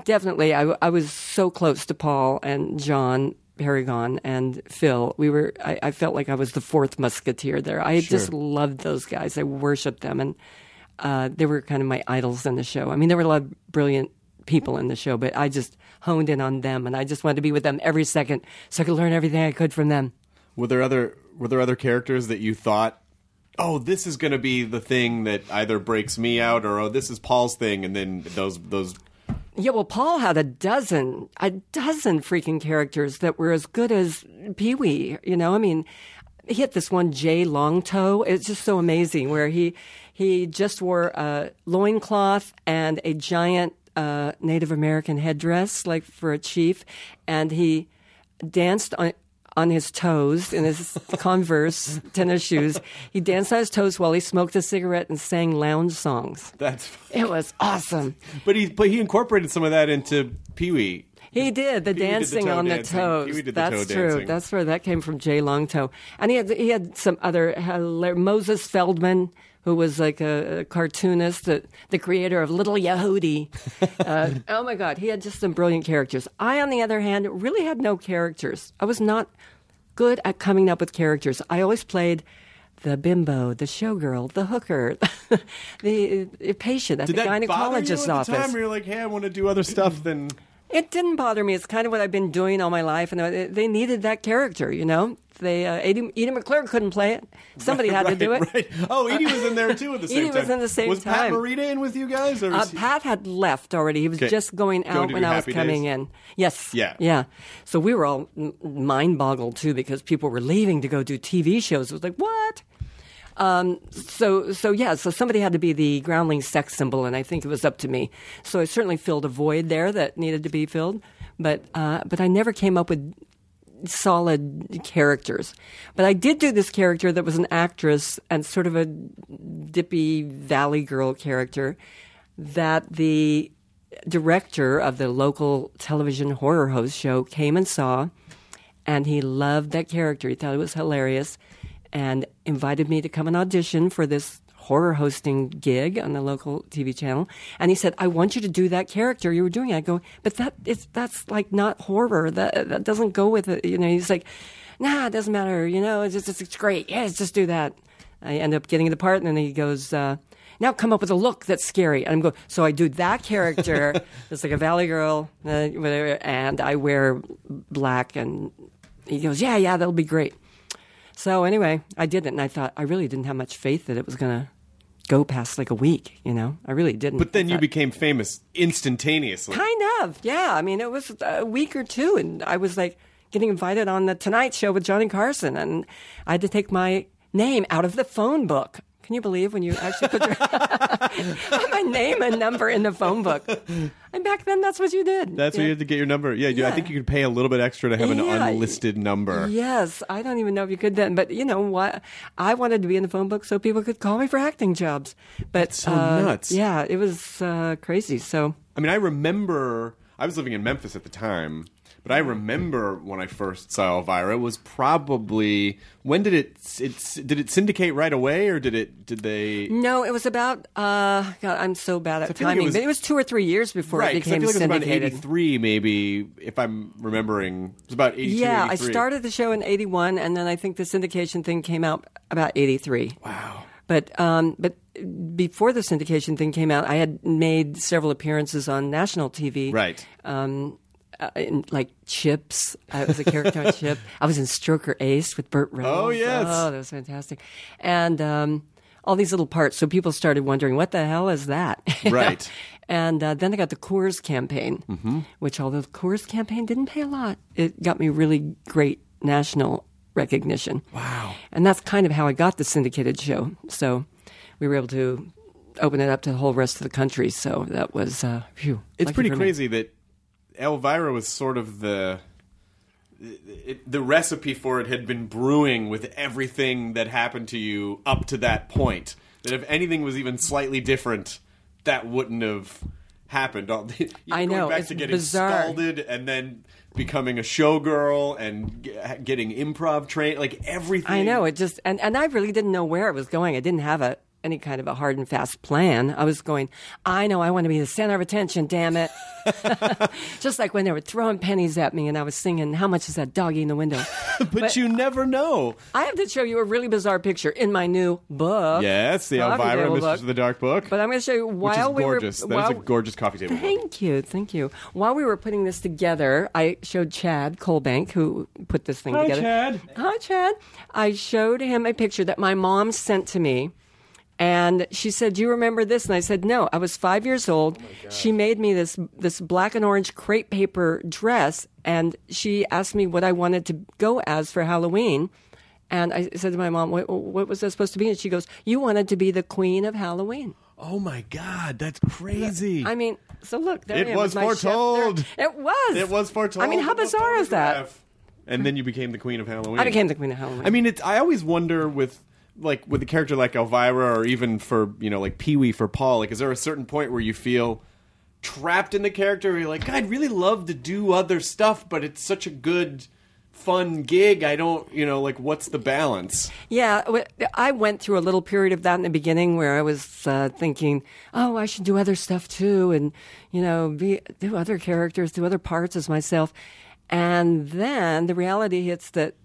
definitely, I, I was so close to Paul and John Paragon and Phil. We were. I, I felt like I was the fourth musketeer there. I just loved those guys. I worshipped them, and uh, they were kind of my idols in the show. I mean, there were a lot of brilliant people in the show, but I just honed in on them, and I just wanted to be with them every second, so I could learn everything I could from them. Were there other Were there other characters that you thought, oh, this is going to be the thing that either breaks me out, or oh, this is Paul's thing, and then those those Yeah, well, Paul had a dozen, a dozen freaking characters that were as good as Pee Wee. You know, I mean, he had this one Jay Longtoe. It's just so amazing where he he just wore a loincloth and a giant uh, Native American headdress, like for a chief, and he danced on on his toes in his Converse tennis shoes. He danced on his toes while he smoked a cigarette and sang lounge songs. that's. It was awesome. But he but he incorporated some of that into Pee Wee. He did the Pee-wee did the dancing on the dancing. toes. Did the That's toe true. dancing. That's where that came from. Jay Longtoe, and he had he had some other Moses Feldman, who was like a, a cartoonist, the, the creator of Little Yehudi. uh, oh my God, he had just some brilliant characters. I, on the other hand, really had no characters. I was not good at coming up with characters. I always played. The bimbo, the showgirl, the hooker, the, the patient at Did the that bother you gynecologist's at the office. time? You're like, hey, I want to do other stuff than. It didn't bother me. It's kind of what I've been doing all my life, and they- needed that character. You know, they uh, Edie, Edie McClurg couldn't play it. Somebody had to do it. Right. Oh, Edie was in there too at the same Edie time. was in the same was Pat time. Morita in with you guys? Or Uh, he- Pat had left already. He was Okay. just going Going out to when I was coming Days? in. Yes. Yeah. Yeah. So we were all mind boggled too because people were leaving to go do TV shows. It was like what? Um, so so yeah. So somebody had to be the groundling sex symbol, and I think it was up to me. So I certainly filled a void there that needed to be filled, but uh, but I never came up with solid characters. But I did do this character that was an actress and sort of a dippy valley girl character that the director of the local television horror host show came and saw and he loved that character. He thought it was hilarious and invited me to come and audition for this horror hosting gig on the local TV channel. And he said, I want you to do that character you were doing. I go, but that is, that's like not horror. That, that doesn't go with it. You know, he's like, nah, it doesn't matter. You know, it's just, it's great. Yes, just do that. I end up getting the part and then he goes, uh, now come up with a look that's scary. And I'm going, so I do that character. it's like a valley girl, uh, whatever, and I wear black. And he goes, yeah, yeah, that'll be great. So anyway, I did it, and I thought I really didn't have much faith that it was going to go past like a week. You know, I really didn't. but then you became famous instantaneously. Kind of, yeah. I mean, it was a week or two, and I was like getting invited on the Tonight Show with Johnny Carson, and I had to take my name out of the phone book. Can you believe when you actually put your my name and number in the phone book? And back then, that's what you did. That's Yeah. where you had to get your number. Yeah, you- I think you could pay a little bit extra to have an Yeah. unlisted number. Yes, I don't even know if you could then, but you know what? I wanted to be in the phone book so people could call me for acting jobs. But so uh, nuts. Yeah, it was uh, crazy. So I mean, I remember I was living in Memphis at the time, but I remember when I first saw Elvira was probably when did it it did it syndicate right away or did it did they no, it was about. Uh, God, I'm so bad at I feel like it timing. was- but it was two or three years before right? it 'cause I became feel like it was about syndicated. eighty three, maybe if I'm remembering. It was about eighty two. Yeah, I started the show in '81, and then I think the syndication thing came out about '83. Wow. But um, but before the syndication thing came out, I had made several appearances on national TV. Right. Um, uh, in, like Chips, I was a character on Chip. I was in Stroker Ace with Burt Reynolds. Oh, yes. Oh, that was fantastic. And um, all these little parts. So people started wondering, what the hell is that? Right. And uh, then I got the Coors campaign, Mm-hmm. which, although the Coors campaign didn't pay a lot, it got me really great national recognition. Wow. And that's kind of how I got the syndicated show. So we were able to open it up to the whole rest of the country. So that was, uh, phew. It's pretty for me. crazy that Elvira was sort of the it, the recipe for it had been brewing with everything that happened to you up to that point. That if anything was even slightly different, that wouldn't have happened. All- I going know, back it's to getting bizarre. scalded and then becoming a showgirl and g- getting improv trained, like everything. I know it just and, and I really didn't know where it was going. I didn't have a any kind of a hard and fast plan. I was going, I know I want to be the center of attention, damn it. Just like when they were throwing pennies at me and I was singing, How much is that doggy in the window? but, you never know. I have to show you a really bizarre picture in my new book. Yes, the Elvira Mistress book. of the Dark book. But I'm going to show you while we gorgeous. were. That is while, a gorgeous coffee table book. Thank you, thank you. While we were putting this together, I showed Chad Colbank, who put this thing together. Hi, together. Chad. Hi, Chad. I showed him a picture that my mom sent to me. And she said, "Do you remember this?" And I said, "No." I was five years old. Oh, she made me this this black and orange crepe paper dress, and she asked me what I wanted to go as for Halloween. And I said to my mom, "What, what was that supposed to be?" And she goes, "You wanted to be the queen of Halloween." Oh my God, that's crazy. I mean, so look, there It was foretold. It was. it was foretold. I mean, how bizarre is that? And then you became the queen of Halloween. I became the queen of Halloween. I mean, it's. I always wonder with like with a character like Elvira, or even for you know like Pee Wee for Paul. Like, is there a certain point where you feel trapped in the character? Where you're like, I'd really love to do other stuff, but it's such a good, fun gig. I don't, you know, like what's the balance? Yeah, I went through a little period of that in the beginning where I was uh, thinking, oh, I should do other stuff too, and you know, be do other characters, do other parts as myself. And then the reality hits that,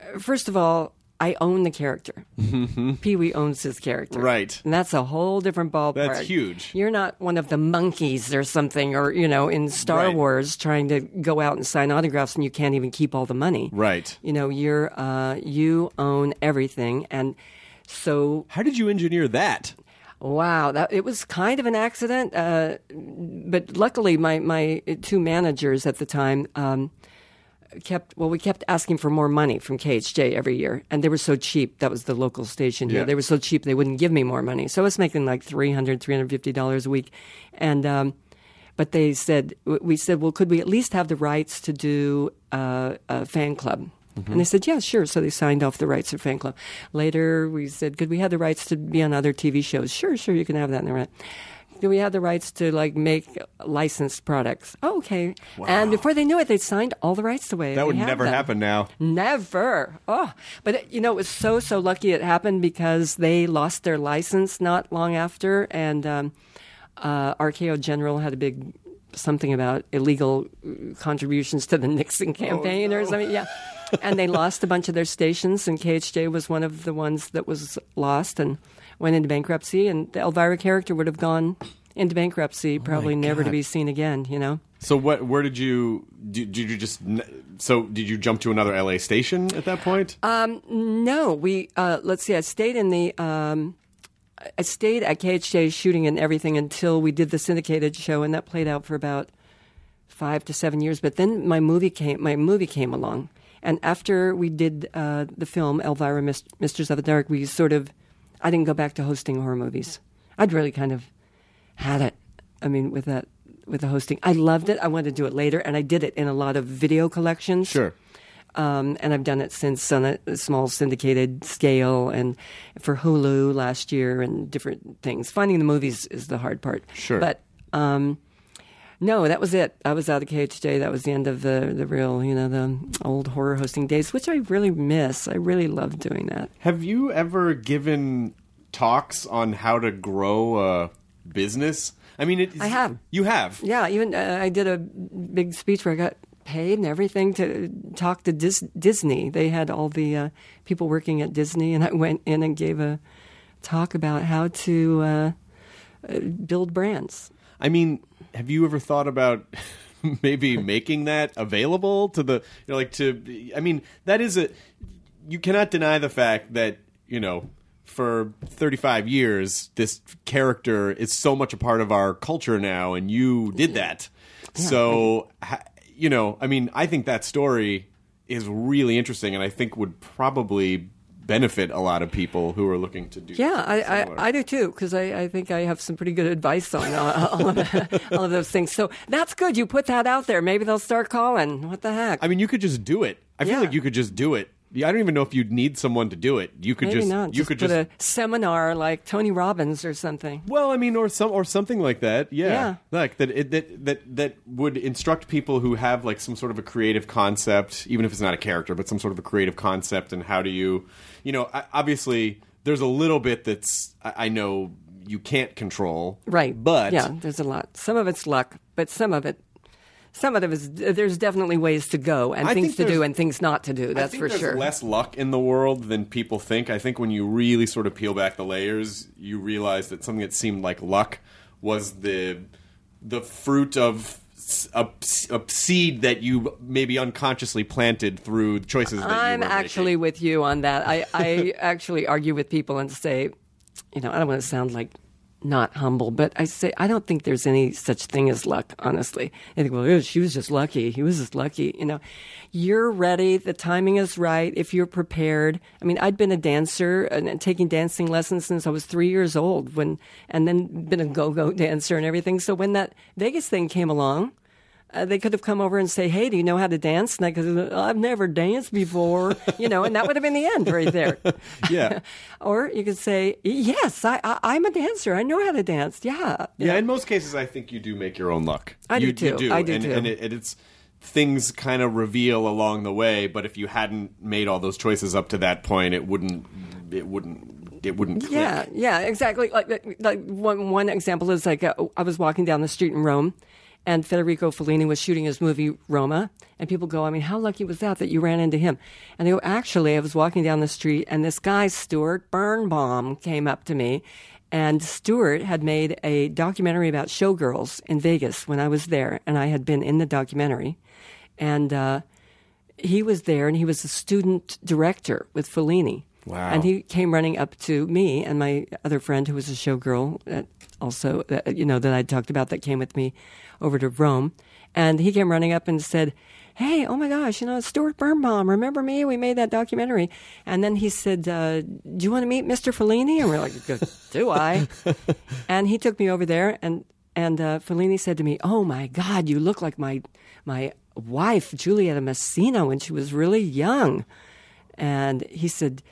uh, first of all, I own the character. Pee Wee owns his character, Right. And that's a whole different ballpark. That's huge. You're not one of the monkeys or something, or you know, in Star Right. Wars trying to go out and sign autographs, and you can't even keep all the money. Right. You know, you're uh, you own everything, and so How did you engineer that? wow, that it was kind of an accident. Uh, but luckily, my my two managers at the time. Um, kept well we kept asking for more money from KHJ every year and they were so cheap. That was the local station here. Yeah. they were so cheap they wouldn't give me more money. So I was making like 300 350 dollars a week. And um, but they said we said well could we at least have the rights to do uh, a fan club? And they said yeah sure. So they signed off the rights to fan club. Later we said could we have the rights to be on other TV shows? Sure sure you can have that in the right do we have the rights to like make licensed products? Oh, okay. And before they knew it, they signed all the rights away. That would never them. happen now. Never. Oh, but you know, it was so so lucky it happened because they lost their license not long after, and um, uh, RKO General had a big something about illegal contributions to the Nixon campaign or something. Yeah. and they lost a bunch of their stations, and KHJ was one of the ones that was lost and went into bankruptcy. And the Elvira character would have gone into bankruptcy, probably never to be seen again. You know. So what? Where did you? Did, did you just? So did you jump to another LA station at that point? No, we uh, let's see. I stayed in the. Um, I stayed at KHJ shooting and everything until we did the syndicated show, and that played out for about five to seven years. But then my movie came. My movie came along, and after we did uh, the film Elvira, Mist- Mistress of the Dark, we sort of. I didn't go back to hosting horror movies. I'd really kind of had it. I mean, with that, with the hosting, I loved it. I wanted to do it later, and I did it in a lot of video collections. Sure. Um, and I've done it since on a, small syndicated scale and for Hulu last year and different things. Finding the movies is the hard part. Sure. But um, no, that was it. I was out of KHJ. That was the end of the, the real, you know, the old horror hosting days, which I really miss. I really love doing that. Have you ever given talks on how to grow a business? I mean, it, I have. You have. Yeah, even uh, I did a big speech where I got paid and everything to talk to Dis- Disney. They had all the uh, people working at Disney, and I went in and gave a talk about how to uh, uh, build brands. I mean, have you ever thought about maybe making that available to the, you know, like to, I mean, that is a, you cannot deny the fact that, you know, for 35 years, this character is so much a part of our culture now, and you did that. So, you know, I mean, I think that story is really interesting, and I think would probably benefit a lot of people who are looking to do Yeah, I. I, I do too, because I, I think I have some pretty good advice on uh, all, of, all of those things. So that's good. You put that out there. Maybe they'll start calling. What the heck? I mean, you could just do it. I feel Yeah. like you could just do it. Yeah, I don't even know if you'd need someone to do it. You could Maybe just not. you just could put just a seminar like Tony Robbins or something. well, I mean, or some or something like that. Yeah, Yeah. like that. It, that that that would instruct people who have like some sort of a creative concept, even if it's not a character, but some sort of a creative concept, and how do you, you know, I- obviously there's a little bit that's I, I know you can't control, Right. But yeah, there's a lot. Some of it's luck, but some of it, some of them is there's definitely ways to go and I things to do and things not to do. I That's think for there's sure. less luck in the world than people think. I think when you really sort of peel back the layers, you realize that something that seemed like luck was the the fruit of a seed that you maybe unconsciously planted through choices that you I'm were actually making. with you on that. I, I actually argue with people and say, you know, I don't want to sound like not humble, but I say I don't think there's any such thing as luck. Honestly, I think well, she was just lucky. He was just lucky. You know, you're ready. The timing is right. If you're prepared. I mean, I'd been a dancer and, and taking dancing lessons since I was three years old. When and then been a go-go dancer and everything. So when that Vegas thing came along uh, they could have come over and say, "Hey, do you know how to dance?" And I could, "I've never danced before," you know, and that would have been the end right there. yeah. or you could say, "Yes, I, I, I'm a dancer. I know how to dance." Yeah, Yeah, in most cases, I think you do make your own luck. I do you, too. You do. I do and, too. And, it, and it's things kind of reveal along the way. But if you hadn't made all those choices up to that point, it wouldn't. It wouldn't. It wouldn't. Click. Yeah, yeah, exactly. Like, like one one example is like uh, I was walking down the street in Rome, and Federico Fellini was shooting his movie Roma, and people go, "I mean, how lucky was that that you ran into him?" And they go, "Actually, I was walking down the street, and this guy Stuart Birnbaum came up to me." And Stuart had made a documentary about showgirls in Vegas when I was there, and I had been in the documentary. And uh, he was there and he was a student director with Fellini. Wow. And he came running up to me and my other friend who was a showgirl that also, that, you know, that I talked about that came with me over to Rome. And he came running up and said, Hey, oh my gosh, you know, Stuart Birnbaum, remember me? We made that documentary. And then he said, uh, Do you want to meet Mr. Fellini? And we're like, Do I? and he took me over there and and uh, Fellini said to me, "Oh my God, you look like my my wife, Giulietta Masina, when she was really young." And he said,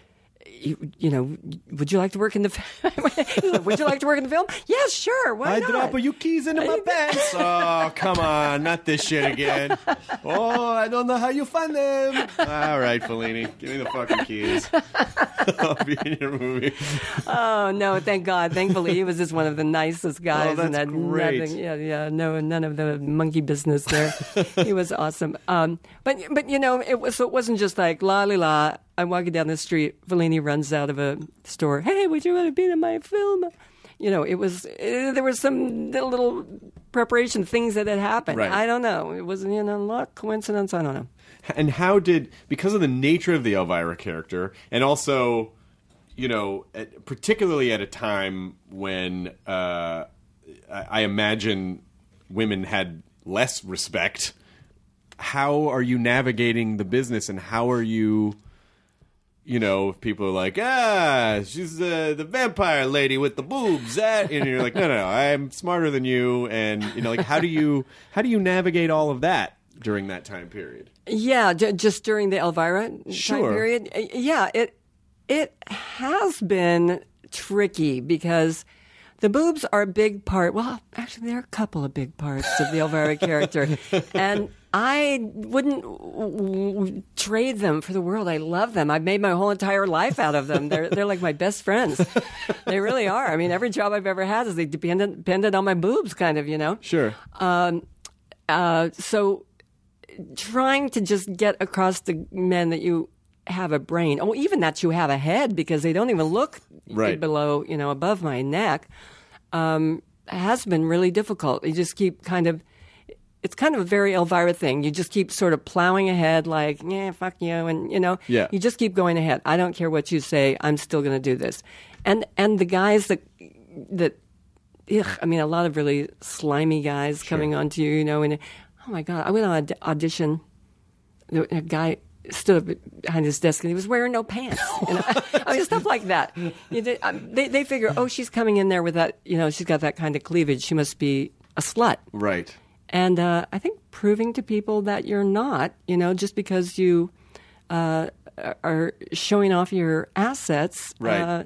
"You, you know, would you like to work in the? Would you like to work in the film? Yes, sure. Why I not? drop your keys into my pants. Oh, come on, not this shit again. Oh, I don't know how you find them. All right, Fellini, give me the fucking keys. I'll be in your movie. Oh no, thank God. Thankfully, he was just one of the nicest guys, Oh, and that's had great. nothing. Yeah, yeah, no, none of the monkey business there. he was awesome. Um, but but you know, it was so it wasn't just like la la la. I'm walking down the street. Fellini runs out of a store. Hey, would you want to be in my film? You know, it was eh, there was some little preparation things that had happened. Right. I don't know. It was you know luck, coincidence. I don't know. And how did because of the nature of the Elvira character, and also, you know, at, particularly at a time when uh, I, I imagine women had less respect. How are you navigating the business, and how are you? You know, if people are like, ah, she's uh, the vampire lady with the boobs, that, and you're like, no, no, no, I'm smarter than you, and you know, like, how do you, how do you navigate all of that during that time period? Yeah, j- just during the Elvira time Sure. period. Uh, Yeah, it it has been tricky because the boobs are a big part. Well, actually, there are a couple of big parts of the Elvira character, and I wouldn't w- w- trade them for the world. I love them. I've made my whole entire life out of them. They're they're like my best friends. They really are. I mean, every job I've ever had is they depended depended on my boobs, kind of. You know. Sure. Um, Uh, so trying to just get across to men that you have a brain, or even that you have a head, because they don't even look Right. below, you know, above my neck, um, has been really difficult. You just keep kind of. It's kind of a very Elvira thing. You just keep sort of plowing ahead, like, yeah, fuck you, and you know, Yeah. you just keep going ahead. I don't care what you say. I'm still going to do this. And and the guys that that ugh, I mean, a lot of really slimy guys coming onto you, you know, and oh my God, I went on an audition. A guy stood up behind his desk and he was wearing no pants. You know? I mean, stuff like that. You know, um, they, they figure, oh, she's coming in there with that, you know, she's got that kind of cleavage. She must be a slut. Right. And uh, I think proving to people that you're not, you know, just because you uh, are showing off your assets. Right. Uh,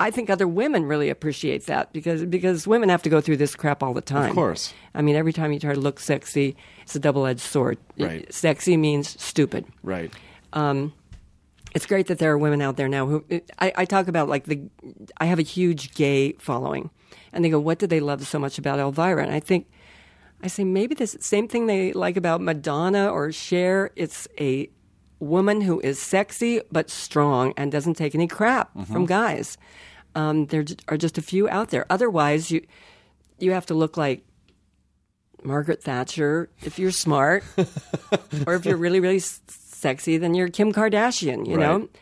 I think other women really appreciate that because because women have to go through this crap all the time. Of course. I mean, every time you try to look sexy, it's a double edged sword. Right. Sexy means stupid. Right. it's great that there are women out there now who I, I talk about like the I have a huge gay following, and they go, "What do they love so much about Elvira?" And I think I say maybe the same thing they like about Madonna or Cher. It's a woman who is sexy but strong and doesn't take any crap from guys. Um, there are just a few out there. Otherwise, you you have to look like Margaret Thatcher if you're smart, or if you're really really s- sexy, then you're Kim Kardashian. You know, Right. Uh,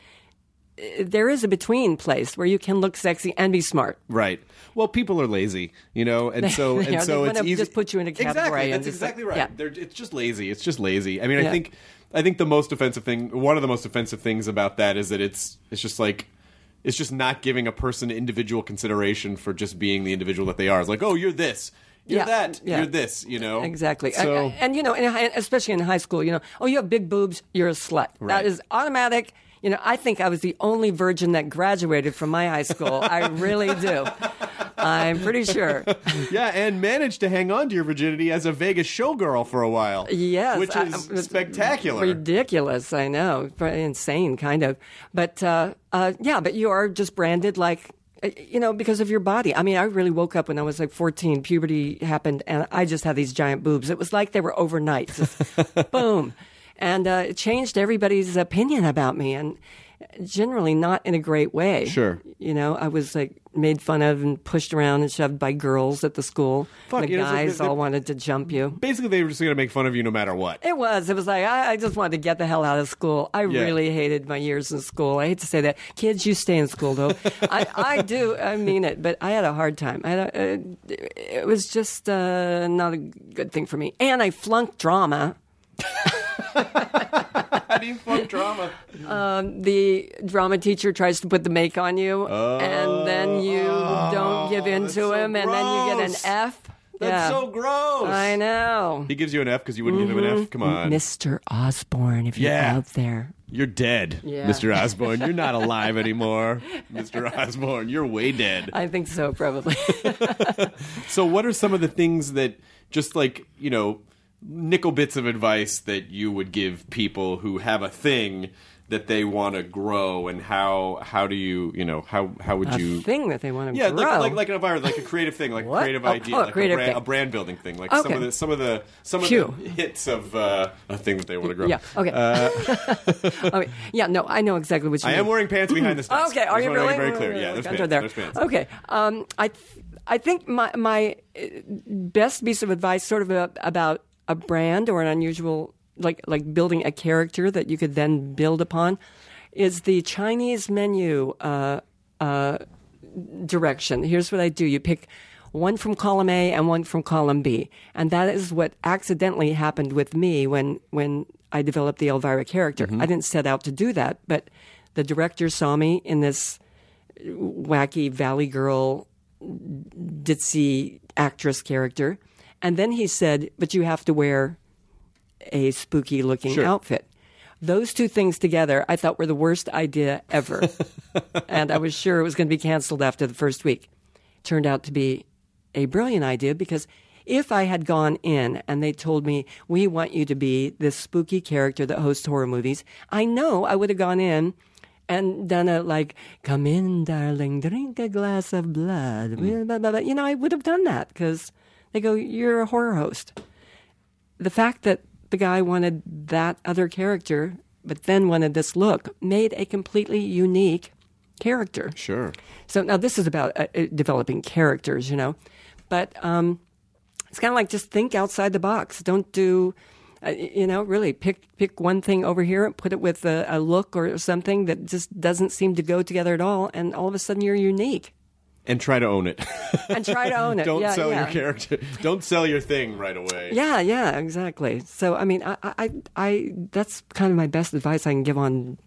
there is a between place where you can look sexy and be smart. Right. Well, people are lazy, you know, and so and are. so it's easy. just put you in a category Exactly. That's exactly like- right. yeah. It's just lazy. It's just lazy. I mean, I Yeah. think I think the most offensive thing, one of the most offensive things about that is that it's it's just like it's just not giving a person individual consideration for just being the individual that they are. It's like, oh, you're this, you're Yeah, that, yeah. you're this, you know. Exactly. So and, and, you know, in, especially in high school, you know, oh, you have big boobs, you're a slut. Right. That is automatic. You know, I think I was the only virgin that graduated from my high school. I really do. I'm pretty sure. yeah, and managed to hang on to your virginity as a Vegas showgirl for a while. Yes, which I- is it's spectacular. Ridiculous, I know, insane, kind of. But uh, uh, yeah, but you are just branded like. uh, You know, because of your body. I mean, I really woke up when I was like 14. Puberty happened, and I just had these giant boobs. It was like they were overnight. Just boom. And uh, it changed everybody's opinion about me, and generally not in a great way. Sure. You know, I was like made fun of and pushed around and shoved by girls at the school. Fuck, the you know, guys all wanted to jump you. Basically, they were just going to make fun of you no matter what. It was. It was like I, I just wanted to get the hell out of school. I Yeah. really hated my years in school. I hate to say that. Kids, you stay in school though. I, I do. I mean it. But I had a hard time. I had a, uh, it was just uh, not a good thing for me. And I flunked drama. How do you flunk drama? Um, the drama teacher tries to put the make on you, and then oh. you don't give in to so him, and then you get an F. That's yeah. so gross. I know. He gives you an F because you wouldn't give him an F. Come on, Mr. Osborne, if you're out there. you're dead, Yeah. Mr. Osborne. You're not alive anymore, Mr. Osborne. You're way dead. I think so, probably. So, what are some of the things that just like you know, nickel bits of advice that you would give people who have a thing that they want to grow, and how how do you you know how how would a you thing that they want to grow. Yeah, grow. like, like like an environment, like a creative thing, like a creative Oh, idea, oh, like creative a, brand, a brand building thing, like some of the some of the some of Phew. the hits of uh, a thing that they want to grow. Yeah. Okay. okay. Yeah. No, I know exactly what you I mean. am wearing pants behind this. Okay. Are you really? Very clear. Yeah, Look there's pants. there. There's pants. Okay. Um, I th- I think my my uh, best piece of advice, sort of about a brand or an unusual, like like building a character that you could then build upon, is the Chinese menu. Uh, uh, direction. Here's what I do. You pick one from column A and one from column B. And that is what accidentally happened with me when, when I developed the Elvira character. I didn't set out to do that, but the director saw me in this wacky Valley Girl ditzy actress character. And then he said, but you have to wear a spooky looking Sure. outfit. Those two things together, I thought were the worst idea ever. and I was sure it was going to be canceled after the first week. Turned out to be a brilliant idea because if I had gone in and they told me, we want you to be this spooky character that hosts horror movies, I know I would have gone in and done a like, come in, darling, drink a glass of blood. Mm. Blah. You know, I would have done that because they go, you're a horror host the fact that the guy wanted that other character, but then wanted this look, made a completely unique character. Sure. So now this is about uh, uh, developing characters, you know, but um, it's kind of like just think outside the box. Don't do, uh, you know, really pick pick one thing over here, and put it with a, a look or something that just doesn't seem to go together at all, and all of a sudden you're unique. And try to own it. And try to own it. Don't Yeah, sell yeah. your character. Don't sell your thing right away. Yeah, yeah, exactly. So, I mean, I, I, I, that's kind of my best advice I can give on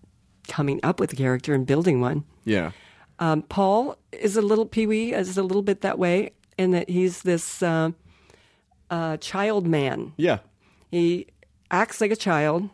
coming up with a character and building one. Yeah. Um, Paul is a little Pee Wee, is a little bit that way in that he's this uh, uh, child man. Yeah. He acts like a child,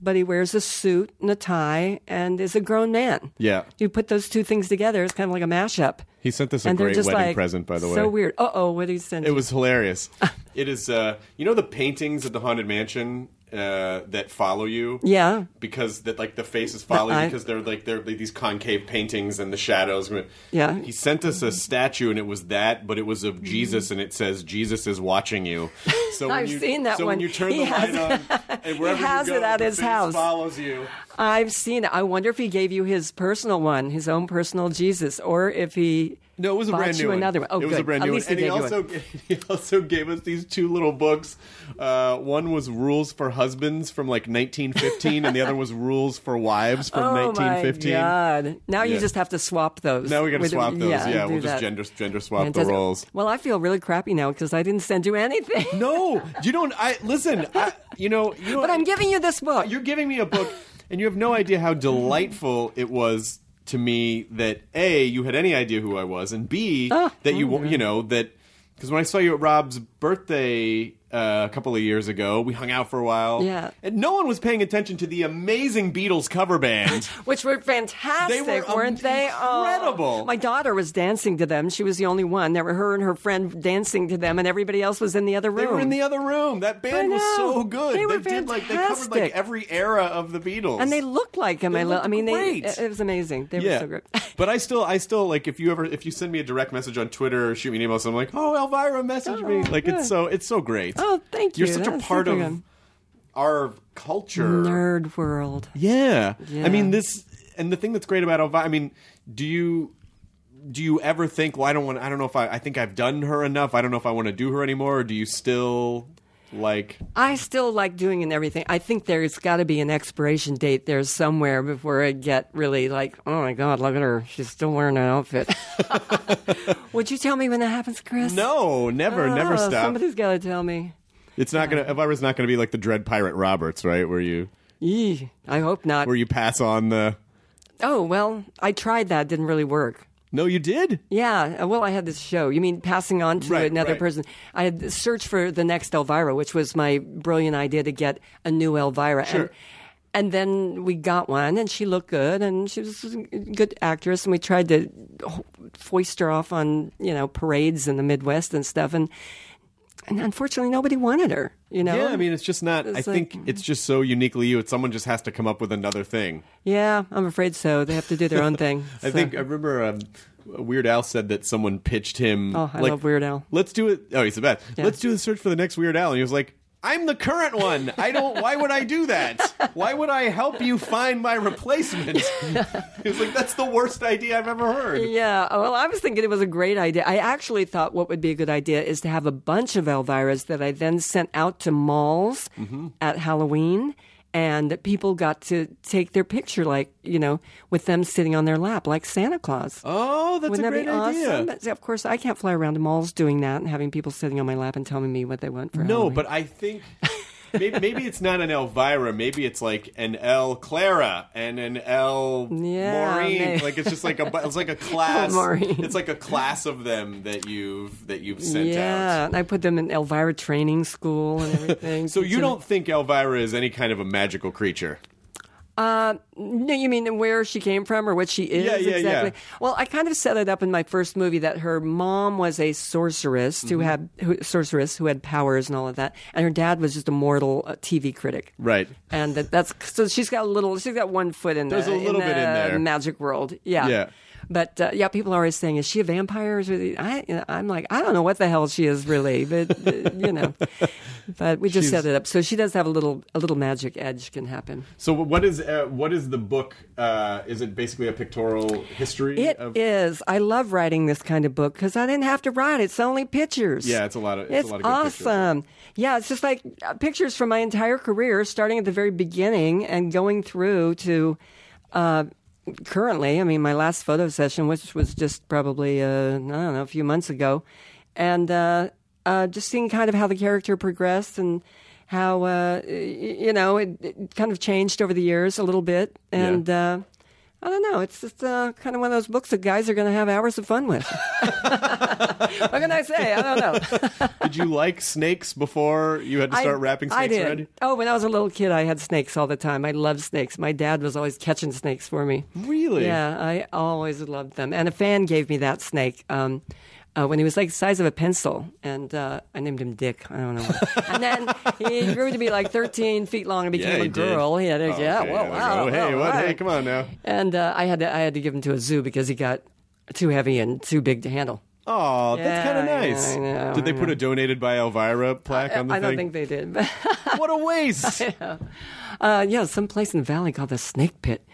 but he wears a suit and a tie and is a grown man. Yeah. You put those two things together, it's kind of like a mashup. He sent us a and great wedding like present, by the way. So weird. Uh oh, what did he send? It you? was hilarious. it is, uh, you know, the paintings at the Haunted Mansion uh, that follow you. Yeah. because that like the faces follow I- you because they're like they're like these concave paintings and the shadows. Yeah. he sent us a statue and it was that, but it was of Jesus and it says Jesus is watching you. So I've you, seen that so one. when you turn He the has- light on and wherever has you go, it at the his face house. follows you. I've seen it. I wonder if he gave you his personal one, his own personal Jesus, or if he No, it was a brand new one. another one. Oh, it was a brand At new one. he And he also he also gave us these two little books. Uh, one was Rules for Husbands from like 1915, and the other was Rules for Wives from oh 1915. my god! Now you just have to swap those. Now we got to swap those. Yeah, do we'll just that. gender gender swap the roles. Well, I feel really crappy now because I didn't send you anything. No, you don't. I listen. I, you know, you know. but I'm giving you this book. You're giving me a book, and you have no idea how delightful it was to me that a you had any idea who I was, and b Oh, that you oh, you know that because when I saw you at Rob's birthday. Uh, a couple of years ago, we hung out for a while. Yeah. and no one was paying attention to the amazing Beatles cover band. which were fantastic, They were, weren't they? Oh, incredible. my daughter was dancing to them. She was the only one. There were her and her friend dancing to them, and everybody else was in the other room. they were in the other room. That band was so good. They were did like they covered like every era of the Beatles, and they looked like them. They I, lo- I mean, great. they, it, was amazing. They were so good. but I still, I still like if you ever, if you send me a direct message on Twitter or shoot me an email, so I'm like, oh, Elvira, message me. Oh, Like good. it's so, it's so great. Oh, thank you. You're you. such a part of good. our culture. nerd world. Yeah. Yeah. I mean this, and the thing that's great about Elvira. I mean, do you? Do you ever think, well, I don't want, I don't know if I, I think I've done her enough. I don't know if I want to do her anymore. Or do you still like? I still like doing and everything. I think there's got to be an expiration date there somewhere before I get really like, oh my god, look at her, she's still wearing an outfit. Would you tell me when that happens, Chris? No, never, oh, never Oh, stop. Somebody's got to tell me. It's not gonna. Elvira's not gonna be like the Dread Pirate Roberts, right? Where you, Yee, I hope not. where you pass on the. Oh well, I tried that. Didn't really work. No, you did. Yeah, uh, well, I had this show. You mean passing on to Right, another right. person? I had searched for the next Elvira, which was my brilliant idea to get a new Elvira. Sure. And, and then we got one, and she looked good, and she was a good actress, and we tried to foist her off on you know parades in the Midwest and stuff, and and unfortunately nobody wanted her. You know? Yeah, I mean, it's just not. I It's think it's just so uniquely you. It's someone just has to come up with another thing. yeah, I'm afraid so. They have to do their own thing. I So- think I remember um, Weird Al said that someone pitched him. Oh, I like, love Weird Al. Let's do it. Oh, he's the best. Yeah. Let's do the search for the next Weird Al, and he was like. I'm the current one. I don't. Why would I do that? Why would I help you find my replacement? he was like, "That's the worst idea I've ever heard." Yeah, well, I was thinking it was a great idea. I actually thought what would be a good idea is to have a bunch of Elviras that I then sent out to malls Mm-hmm. at Halloween, and people got to take their picture, like you know, with them sitting on their lap, like Santa Claus. Oh, that's Wouldn't a that great be awesome? idea. But, of course, I can't fly around to malls doing that and having people sitting on my lap and telling me what they want for No, Halloween. but I think maybe, maybe it's not an Elvira. Maybe it's like an El Clara and an El Yeah, Maureen. maybe. Like it's just like a it's like a class. It's like a class of them that you've that you've sent yeah, out. and I put them in Elvira training school and everything. So you don't think Elvira is any kind of a magical creature? No, you mean where she came from or what she is Yeah, yeah, exactly? yeah. Well, I kind of set it up in my first movie that her mom was a sorceress Mm-hmm. who had who, sorceress who had powers and all of that, and her dad was just a mortal uh, TV critic. Right. And that, that's so she's got a little she's got one foot in there. There's the a little in bit in the there. magic world. Yeah. Yeah. But uh, yeah, people are always saying, "Is she a vampire?" Is she-" I, I'm like, I don't know what the hell she is really, but uh, you know. But we just She's- set it up, so she does have a little a little magic edge can happen. So what is uh, what is the book? Uh, is it basically a pictorial history? It is. of, I love writing this kind of book because I didn't have to write. It's only pictures. Yeah, it's a lot of- it's It's, a lot of good pictures. awesome. Yeah, it's just like uh, pictures from my entire career, starting at the very beginning and going through to uh, currently. I mean, my last photo session, which was just probably uh, I don't know a few months ago, and uh, uh, just seeing kind of how the character progressed and. How uh, you know it, it kind of changed over the years a little bit, and uh, I don't know. It's just uh, kind of one of those books that guys are going to have hours of fun with. what can I say? I don't know. Did you like snakes before you had to start I, wrapping I snakes did. around? Oh, when I was a little kid, I had snakes all the time. I loved snakes. My dad was always catching snakes for me. Really? Yeah, I always loved them. And a fan gave me that snake. Um, uh, when he was like the size of a pencil, and uh, I named him Dick. I don't know. and then he grew to be like 13 feet long and became Yeah, a he did. girl. He had a, Oh, yeah, okay, whoa, there we wow, go. Hey, whoa, what? Hey, come on now. And uh, I had to I had to give him to a zoo because he got too heavy and too big to handle. Oh, that's kind of I nice. know, I know, Did they put a donated by Elvira plaque on the I don't think they did. what a waste. Uh, yeah, some place in the valley called the Snake Pit.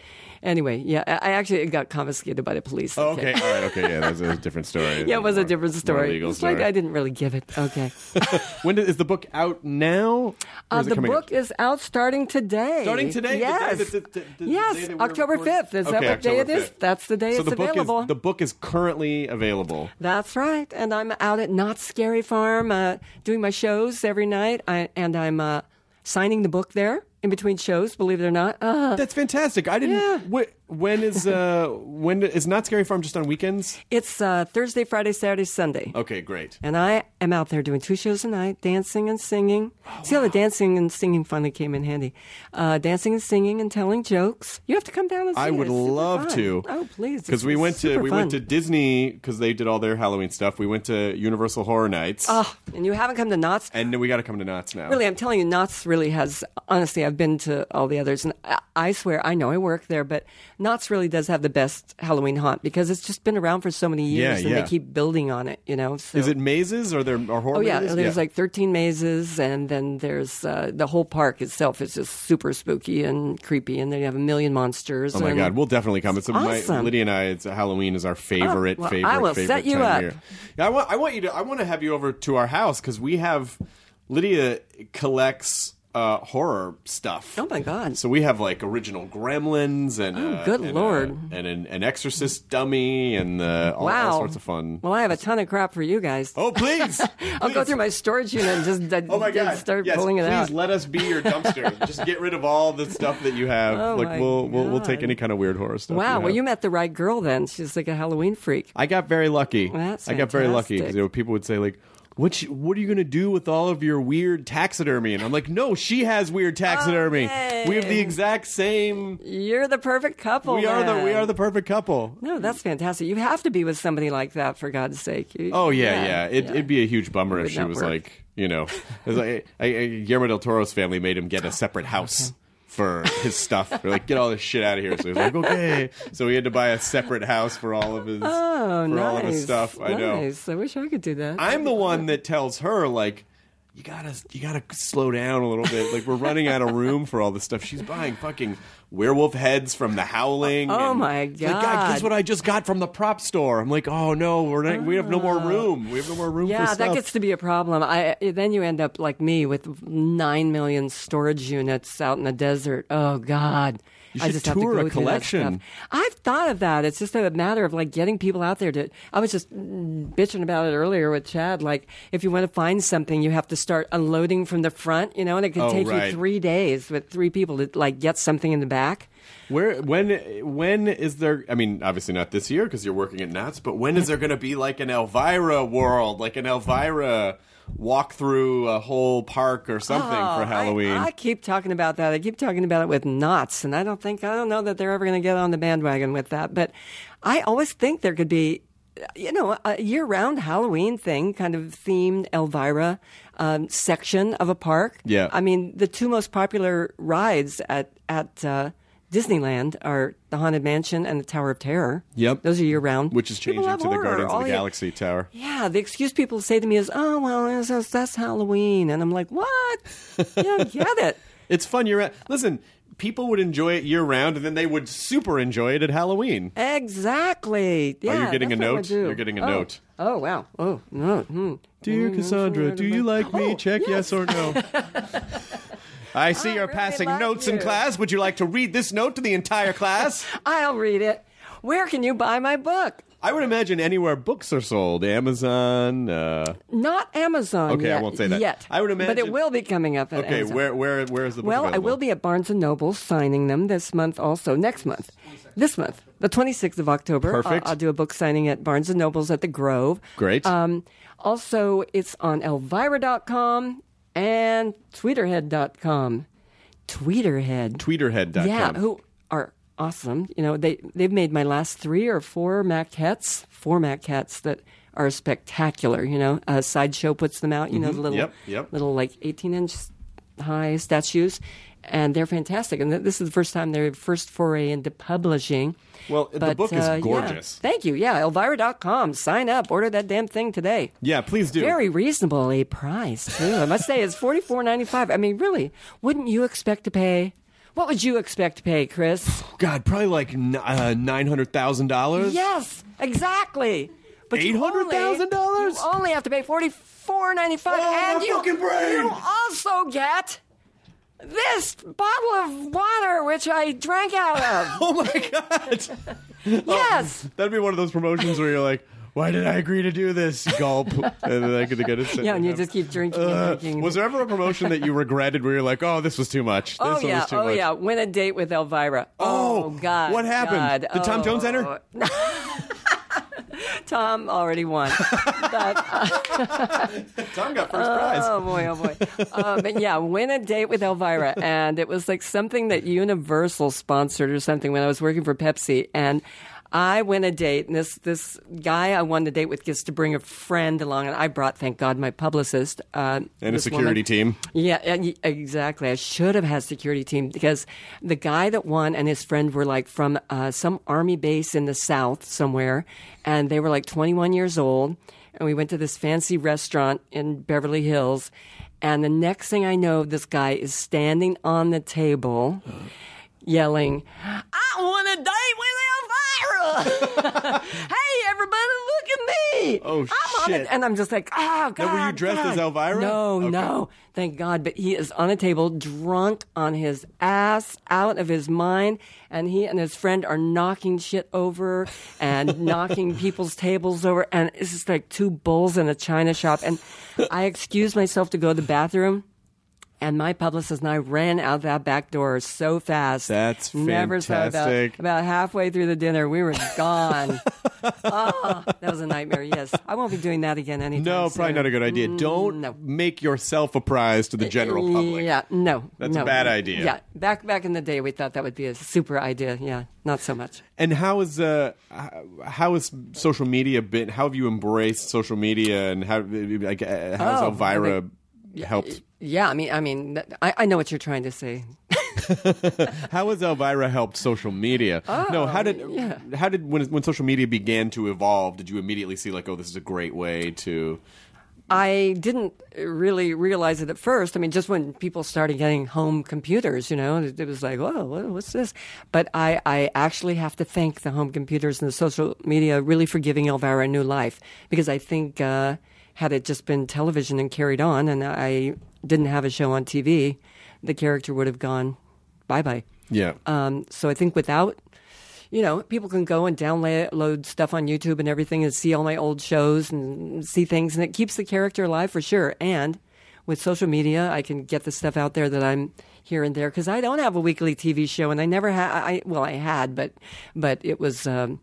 Anyway, yeah, I actually got confiscated by the police. Oh, okay, all right, okay, yeah, that's a different story. Yeah, it was a different story. It's like. I didn't really give it. Okay. When did, is the book out now? Uh, the book out? is out starting today. Starting today? The day Yes. the- the- yes, October 5th. Is that Okay, what day it October is? That's the day so it's the book available. is the book is currently available. That's right. And I'm out at Knott's Scary Farm uh, doing my shows every night. I, and I'm uh, signing the book there in between shows, believe it or not. Uh, That's fantastic. I didn't. Yeah. When is uh when is Knott's Scary Farm just on weekends? it's uh, Thursday, Friday, Saturday, Sunday. Okay, great. And I am out there doing two shows a night, dancing and singing. Oh, See how the dancing and singing finally came in handy. Uh, dancing and singing and telling jokes. You have to come down and see I would love fun. to. Oh, please. Because we went to we fun. went to Disney because they did all their Halloween stuff. We went to Universal Horror Nights, Oh, and you haven't come to Knott's? and we got to come to Knott's now. Really, I'm telling you, Knott's really has. Honestly, I've been to all the others, and I- I swear, I know I work there, but Knott's really does have the best Halloween haunt because it's just been around for so many years, Yeah, and yeah. they keep building on it. You know, so. Is it mazes or there are horror? Oh yeah, mazes? there's like 13 mazes, and then there's uh, the whole park itself is just super spooky and creepy, and then you have a million monsters. Oh my god, we'll definitely come. It's my, awesome. Lydia and I. It's Halloween is our favorite, Oh, well, favorite, I will favorite set you time up. year. Yeah, I want, I want you to. I want to have you over to our house because we have Lydia collects uh, horror stuff. Oh my god! So we have like original Gremlins and Oh, uh, good and, lord. uh, and an, an Exorcist dummy and uh, all, wow, all sorts of fun. Well, I have a ton of crap for you guys. oh please, I'll go through my storage unit and just uh, Oh my god! start yes, pulling it please out. Please let us be your dumpster. Just get rid of all the stuff that you have. Oh like we'll, we'll we'll take any kind of weird horror stuff. Wow, well, have. you met the right girl then. She's like a Halloween freak. I got very lucky. That's I got very lucky because you know, people would say like, "What? You, what are you going to do with all of your weird taxidermy?" And I'm like, "No, she has weird taxidermy. Okay. We have the exact same. You're the perfect couple. we are the we are the perfect couple." No, that's fantastic. You have to be with somebody like that for God's sake. You- Oh yeah, yeah. It, yeah. It'd be a huge bummer if she was work. like, you know, it was like, I, I, Guillermo del Toro's family made him get a separate house. For his stuff, they're like, get all this shit out of here. So he's like, okay. So he had to buy a separate house for all of his, Oh, for nice. all of his stuff. I know. I wish I could do that. I'm the one that tells her like you gotta you gotta slow down a little bit. Like we're running out of room for all this stuff. She's buying fucking werewolf heads from the Howling. Oh my It's Like, God, guess God. what I just got from the prop store? I'm like, oh no, we're not, we have no more ah. room. We have no more room for yeah, that gets to be a problem. I then you end up like me with nine million storage units out in the desert. Oh God. You I just have to tour go a collection. I've thought of that. It's just a matter of like getting people out there to. I was just bitching about it earlier with Chad. Like, if you want to find something, you have to start unloading from the front. You know, and it could Oh, take right. you three days with three people to like get something in the back. Where when when is there? I mean, obviously not this year because you're working at Knott's, But when is there going to be like an Elvira world, like an Elvira walk through a whole park or something Oh, for I- Halloween? I, keep talking about that. I keep talking about it with Knott's, and I don't think I don't know that they're ever going to get on the bandwagon with that. But I always think there could be, you know, a year-round Halloween thing, kind of themed Elvira um, section of a park. Yeah. I mean, the two most popular rides at at uh, Disneyland are the Haunted Mansion and the Tower of Terror. Yep. those are year-round. which is changing to the horror. Guardians of the you- Galaxy Tower. yeah, the excuse people say to me is, "Oh, well, that's, that's Halloween," and I'm like, "What? You don't get it." It's fun year round. Listen, people would enjoy it year round, and then they would super enjoy it at Halloween. Exactly. Yeah, you're getting a note? You're getting a Oh. note. Oh wow. Oh no. Hmm. Dear mm, Cassandra, mm, mm, do you like me? Oh, Check yes. or no. I see I you're really passing like notes in class. Would you like to read this note to the entire class? I'll read it. Where can you buy my book? I would imagine anywhere books are sold, Amazon. Uh, Not Amazon. Okay, I won't say that. yet. I would imagine, but it will be coming up. At Amazon. okay, Amazon. where where where is the book Well, I will be at Barnes and Noble signing them this month. Also, next month, this month, the twenty sixth of October. Perfect. I'll, I'll do a book signing at Barnes and Nobles at the Grove. Great. Um, also, it's on Elvira.com and Tweeterhead.com. Tweeterhead. Tweeterhead.com. Yeah, who are awesome. You know, they they've made my last three or four maquettes, four maquettes that are spectacular. You know, uh, Sideshow puts them out. You know, the little Yep, yep. little like 18 inch high statues. And they're fantastic. And th- this is the first time their first foray into publishing. Well, the But, book is uh, yeah. gorgeous. Thank you. Yeah, Elvira.com. Sign up. Order that damn thing today. Yeah, please do. Very reasonably priced, too. I must say, it's forty four ninety five. I mean, really, wouldn't you expect to pay? What would you expect to pay, Chris? God, probably like uh, nine hundred thousand dollars. Yes, exactly. But $800,000? You only have to pay forty four ninety five, Oh, and you, you also get this bottle of water, which I drank out of. Oh my god. yes. That'd be one of those promotions where you're like, "Why did I agree to do this?" Gulp, and then I could get it. Yeah, and you just keep drinking and Uh, drinking. was there ever a promotion that you regretted where you're like, "Oh, this was too much. This Oh one yeah, was too much. oh much." yeah. Win a date with Elvira. Oh, God, what happened? God. Did Tom Jones enter? Tom already won. but, Tom got first prize. oh boy, oh boy. Uh, but yeah, win a date with Elvira, and it was like something that Universal sponsored or something when I was working for Pepsi, and. I win a date, and this this guy I wanted to date with gets to bring a friend along, and I brought, thank God, my publicist uh, and a security woman. team. Yeah, exactly. I should have had security team because the guy that won and his friend were like from uh, some army base in the south somewhere, and they were like 21 years old. And we went to this fancy restaurant in Beverly Hills, and the next thing I know, this guy is standing on the table, yelling, "I want a date with Elvira! hey, everybody, look at me! Oh, I'm on shit. it!" And I'm just like, "Oh God!" Now, were you dressed as Elvira? No, Okay. no. Thank God. But he is on a table, drunk on his ass, out of his mind, and he and his friend are knocking shit over and knocking people's tables over, and it's just like two bulls in a china shop. And I excuse myself to go to the bathroom. And my publicist and I ran out that back door so fast. That's Never saw about, fantastic. about halfway through the dinner, we were gone. oh, that was a nightmare. Yes, I won't be doing that again anytime No, soon. probably not a good idea. Don't Mm, no. make yourself a prize to the general public. Yeah, no, That's a bad idea. Yeah, back back in the day, we thought that would be a super idea. Yeah, not so much. And how is uh how has social media been? How have you embraced social media and how like uh, how has Oh, Elvira helped? Yeah, I mean, I mean, I, I know what you're trying to say. How has Elvira helped social media? no, how did Oh, yeah. how did when when social media began to evolve? Did you immediately see like, oh, this is a great way to? I didn't really realize it at first. I mean, just when people started getting home computers, you know, it, it was like, whoa, what, what's this? But I, I actually have to thank the home computers and the social media really for giving Elvira a new life because I think uh, had it just been television and carried on and I didn't have a show on TV, the character would have gone bye bye. Yeah. Um, so I think without, you know, people can go and download stuff on YouTube and everything and see all my old shows and see things, and it keeps the character alive for sure. And with social media, I can get the stuff out there that I'm here and there because I don't have a weekly TV show, and I never had. I well, I had, but but it was. Um,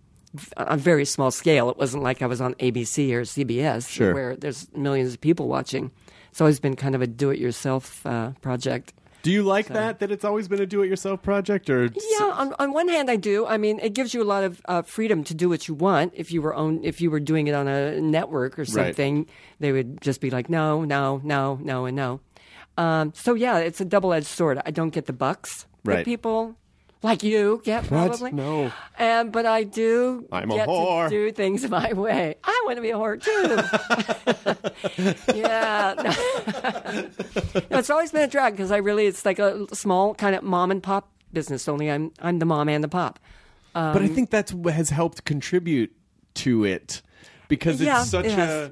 on a very small scale. It wasn't like I was on ABC or CBS, Sure. where there's millions of people watching. It's always been kind of a do-it-yourself uh, project. Do you like that? That it's always been a do-it-yourself project, or Yeah, on, on one hand, I do. I mean, it gives you a lot of uh, freedom to do what you want. If you were own, if you were doing it on a network or something, they would just be like, no, no, no, no, and no. Um, so yeah, it's a double-edged sword. I don't get the bucks Right. that people like you get What? probably. No. and but I do. I'm a get whore. To do things my way. I want to be a whore too. yeah. No, it's always been a drag because I really it's like a small kind of mom and pop business. Only I'm I'm the mom and the pop. but I um, think that's what has helped contribute to it because Yeah, it's such it a.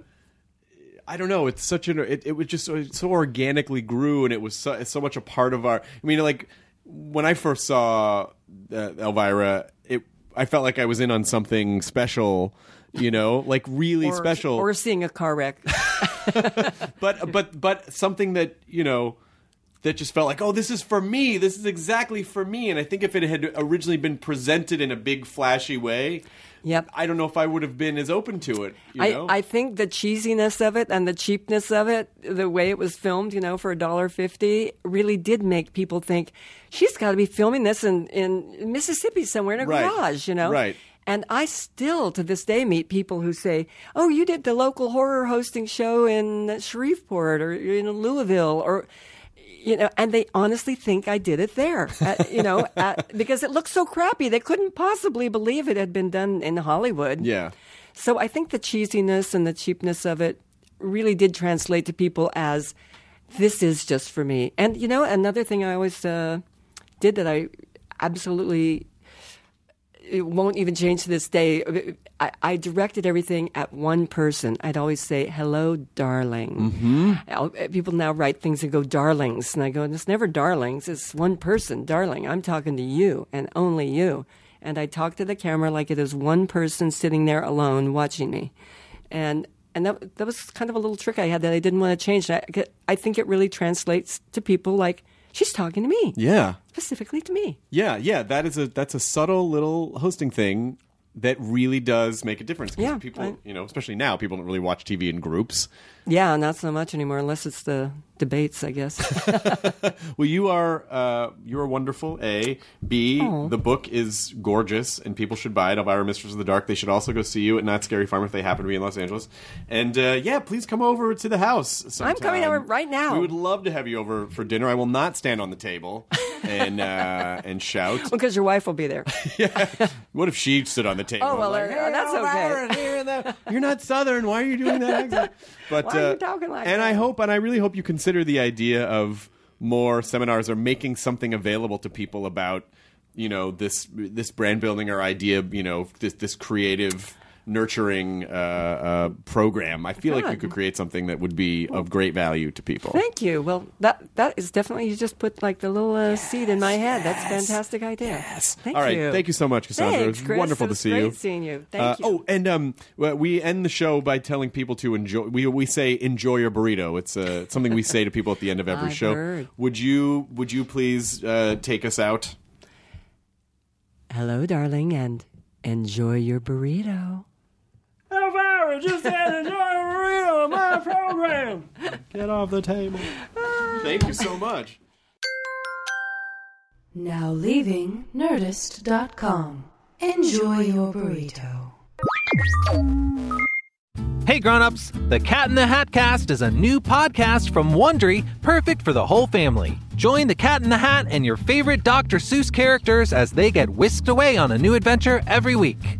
I don't know. It's such an. It, it was just so, it so organically grew, and it was so, so much a part of our. I mean, like when I first saw uh, Elvira, it I felt like I was in on something special. You know, like really Or, special. Or seeing a car wreck. but but but something that you know that just felt like oh this is for me this is exactly for me and i think if it had originally been presented in a big flashy way Yep. i don't know if i would have been as open to it you I, know I think the cheesiness of it and the cheapness of it, the way it was filmed, you know, for a dollar fifty, really did make people think she's got to be filming this in, in Mississippi somewhere in a Right. garage, you know. Right. And I still, to this day, meet people who say, "Oh, you did the local horror hosting show in Shreveport or in Louisville," or you know, and they honestly think I did it there, at, you know, at, because it looked so crappy. They couldn't possibly believe it had been done in Hollywood. Yeah. So I think the cheesiness and the cheapness of it really did translate to people as this is just for me. And you know, another thing I always uh, did that I absolutely it won't even change to this day. I, I, directed everything at one person. I'd always say, "Hello, darling." Mm-hmm. People now write things and go, "Darlings," and I go, "It's never darlings. It's one person, darling. I'm talking to you and only you." And I talk to the camera like it is one person sitting there alone watching me, and and that that was kind of a little trick I had that I didn't want to change. I, I think it really translates to people like she's talking to me. Yeah. Specifically to me. Yeah, yeah. That is a that's a subtle little hosting thing that really does make a difference. Yeah, people, I- you know, especially now, people don't really watch TV in groups. Yeah, not so much anymore, unless it's the debates, I guess. Well, you are uh, you are wonderful. A, B. Aw. The book is gorgeous, and people should buy it. Elvira, Mistress of the Dark. They should also go see you at Knott's Scary Farm if they happen to be in Los Angeles. And uh, yeah, please come over to the house. I'm coming over right now. We would love to have you over for dinner. I will not stand on the table and uh, and shout. because your wife will be there. yeah. What if she stood on the table? Oh, well, like, uh, that's okay. And there. You're not Southern. Why are you doing that accent? But Why are you uh, talking like and that? I hope, and I really hope you consider the idea of more seminars or making something available to people about, you know, this this brand building or idea, you know, this this creative. Nurturing uh, uh, program. I feel like you God. could create something that would be of great value to people. Thank you. Well, that that is definitely you just put like the little uh, seed in my head. That's a fantastic idea. Yes. Thank All right, you. thank you so much, Cassandra. Thanks, it was Chris. wonderful It to was see great you. seeing you. Thank Uh, you. Oh, and um, we end the show by telling people to enjoy. We we say enjoy your burrito. It's uh, something we say to people at the end of every I've show. heard. Would you Would you please uh, take us out? Hello, darling, and enjoy your burrito. Elvira just said enjoy your burrito. My program. Get off the table. Thank you so much. Now leaving Nerdist.com. Enjoy your burrito. Hey grown-ups, The Cat in the Hat Cast is a new podcast from Wondery, perfect for the whole family. Join the Cat in the Hat and your favorite Dr. Seuss characters as they get whisked away on a new adventure every week.